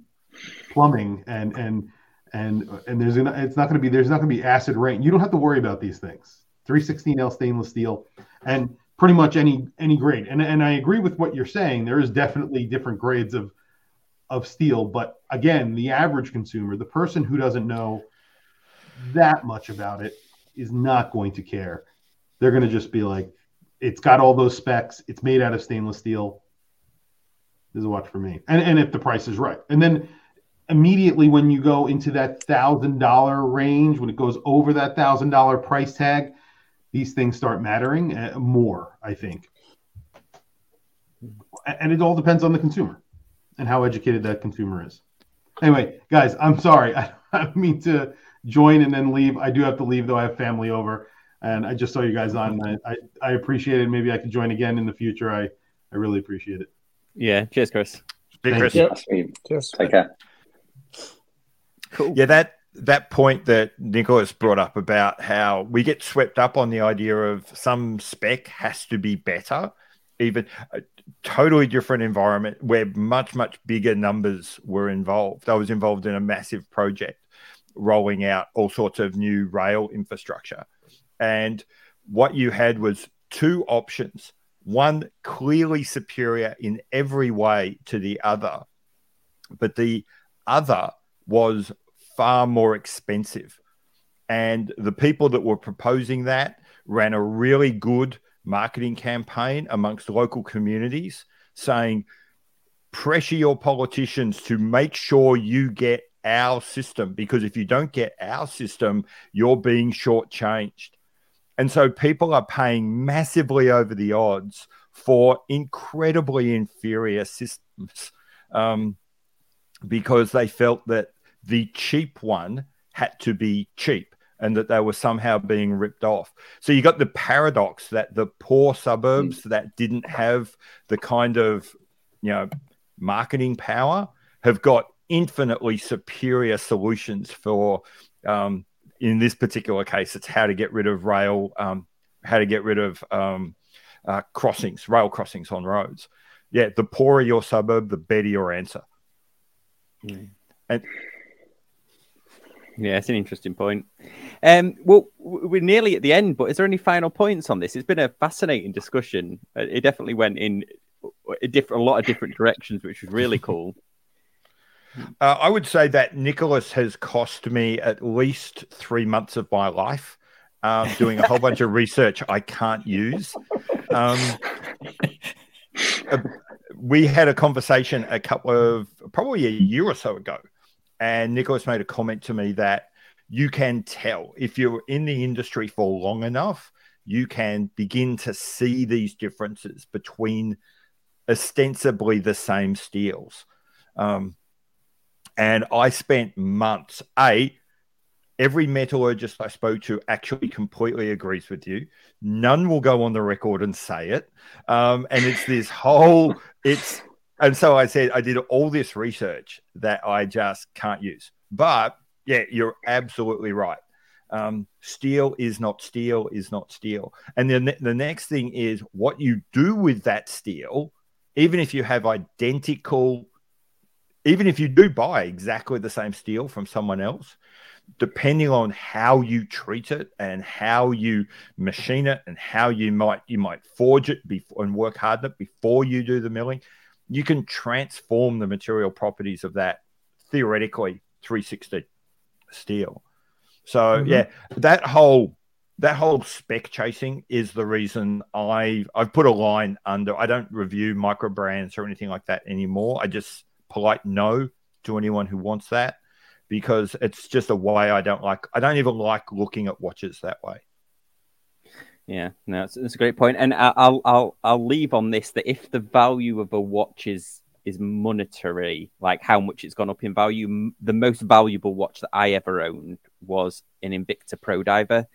plumbing and, and, and and there's it's not going to be there's not going to be acid rain. You don't have to worry about these things. 316L stainless steel, and pretty much any any grade. And and I agree with what you're saying. There is definitely different grades of of steel, but again, the average consumer, the person who doesn't know that much about it, is not going to care. They're going to just be like, it's got all those specs. It's made out of stainless steel. This is a watch for me. And and if the price is right, and then immediately when you go into that thousand dollar range, when it goes over that thousand dollar price tag, these things start mattering uh, more, I think. And it all depends on the consumer and how educated that consumer is. Anyway, guys, I'm sorry. I, I mean to join and then leave. I do have to leave though. I have family over, and I just saw you guys on. I, I, I appreciate it. Maybe I could join again in the future. I, I really appreciate it. Yeah. Cheers, Chris. Chris. Yep. Cheers. Take care. Cool. Yeah, that that point that Nicholas brought up about how we get swept up on the idea of some spec has to be better, even a totally different environment where much much bigger numbers were involved. I was involved in a massive project rolling out all sorts of new rail infrastructure, and what you had was two options. One clearly superior in every way to the other, but the other was far more expensive. And the people that were proposing that ran a really good marketing campaign amongst local communities saying, pressure your politicians to make sure you get our system because if you don't get our system, you're being shortchanged. And so people are paying massively over the odds for incredibly inferior systems um, because they felt that the cheap one had to be cheap and that they were somehow being ripped off. So you got the paradox that the poor suburbs mm. that didn't have the kind of, you know, marketing power have got infinitely superior solutions for um, in this particular case it's how to get rid of rail um, how to get rid of um, uh, crossings rail crossings on roads yeah the poorer your suburb the better your answer mm. and yeah, it's an interesting point. Um, well, we're nearly at the end, but is there any final points on this? It's been a fascinating discussion. Uh, it definitely went in a, different, a lot of different directions, which was really cool. Uh, I would say that Nicholas has cost me at least three months of my life um, doing a whole bunch of research I can't use. Um, uh, we had a conversation a couple of probably a year or so ago and Nicholas made a comment to me that you can tell if you're in the industry for long enough, you can begin to see these differences between ostensibly the same steels. Um, and I spent months, A, every metallurgist I spoke to actually completely agrees with you. None will go on the record and say it. Um, and it's this whole, it's and so I said, I did all this research that I just can't use. But yeah, you're absolutely right. Um, steel is not steel is not steel. And then the next thing is what you do with that steel, even if you have identical, even if you do buy exactly the same steel from someone else, depending on how you treat it and how you machine it and how you might you might forge it before and work hard on it before you do the milling you can transform the material properties of that theoretically 360 steel. So mm-hmm. yeah, that whole that whole spec chasing is the reason I I've put a line under. I don't review micro brands or anything like that anymore. I just polite no to anyone who wants that because it's just a way I don't like. I don't even like looking at watches that way. Yeah, no, that's, that's a great point, and I'll I'll I'll leave on this that if the value of a watch is is monetary, like how much it's gone up in value, the most valuable watch that I ever owned was an Invicta Pro Diver,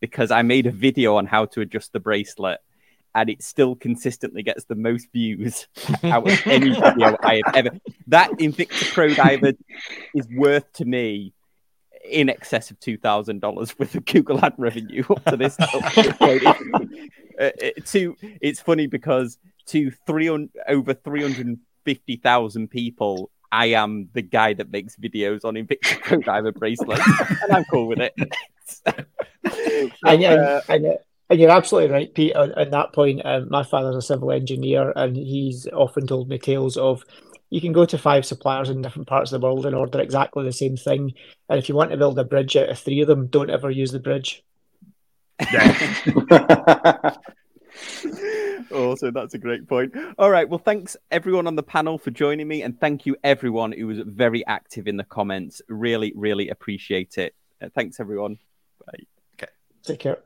because I made a video on how to adjust the bracelet, and it still consistently gets the most views out of any video I have ever. That Invicta Pro Diver is worth to me in excess of two thousand dollars with the Google ad revenue up to this point. Uh, to it's funny because to three over three hundred fifty thousand people, I am the guy that makes videos on Invicta Pro Diver bracelets, and I'm cool with it. so, and, uh, and, and, you're absolutely right, Pete. At on that point, um, my father's a civil engineer, and he's often told me tales of you can go to five suppliers in different parts of the world and order exactly the same thing. And if you want to build a bridge out of three of them, don't ever use the bridge. Yeah. awesome. That's a great point. All right. Well, thanks everyone on the panel for joining me. And thank you everyone who was very active in the comments. Really, really appreciate it. Uh, thanks everyone. Bye. Okay. Take care.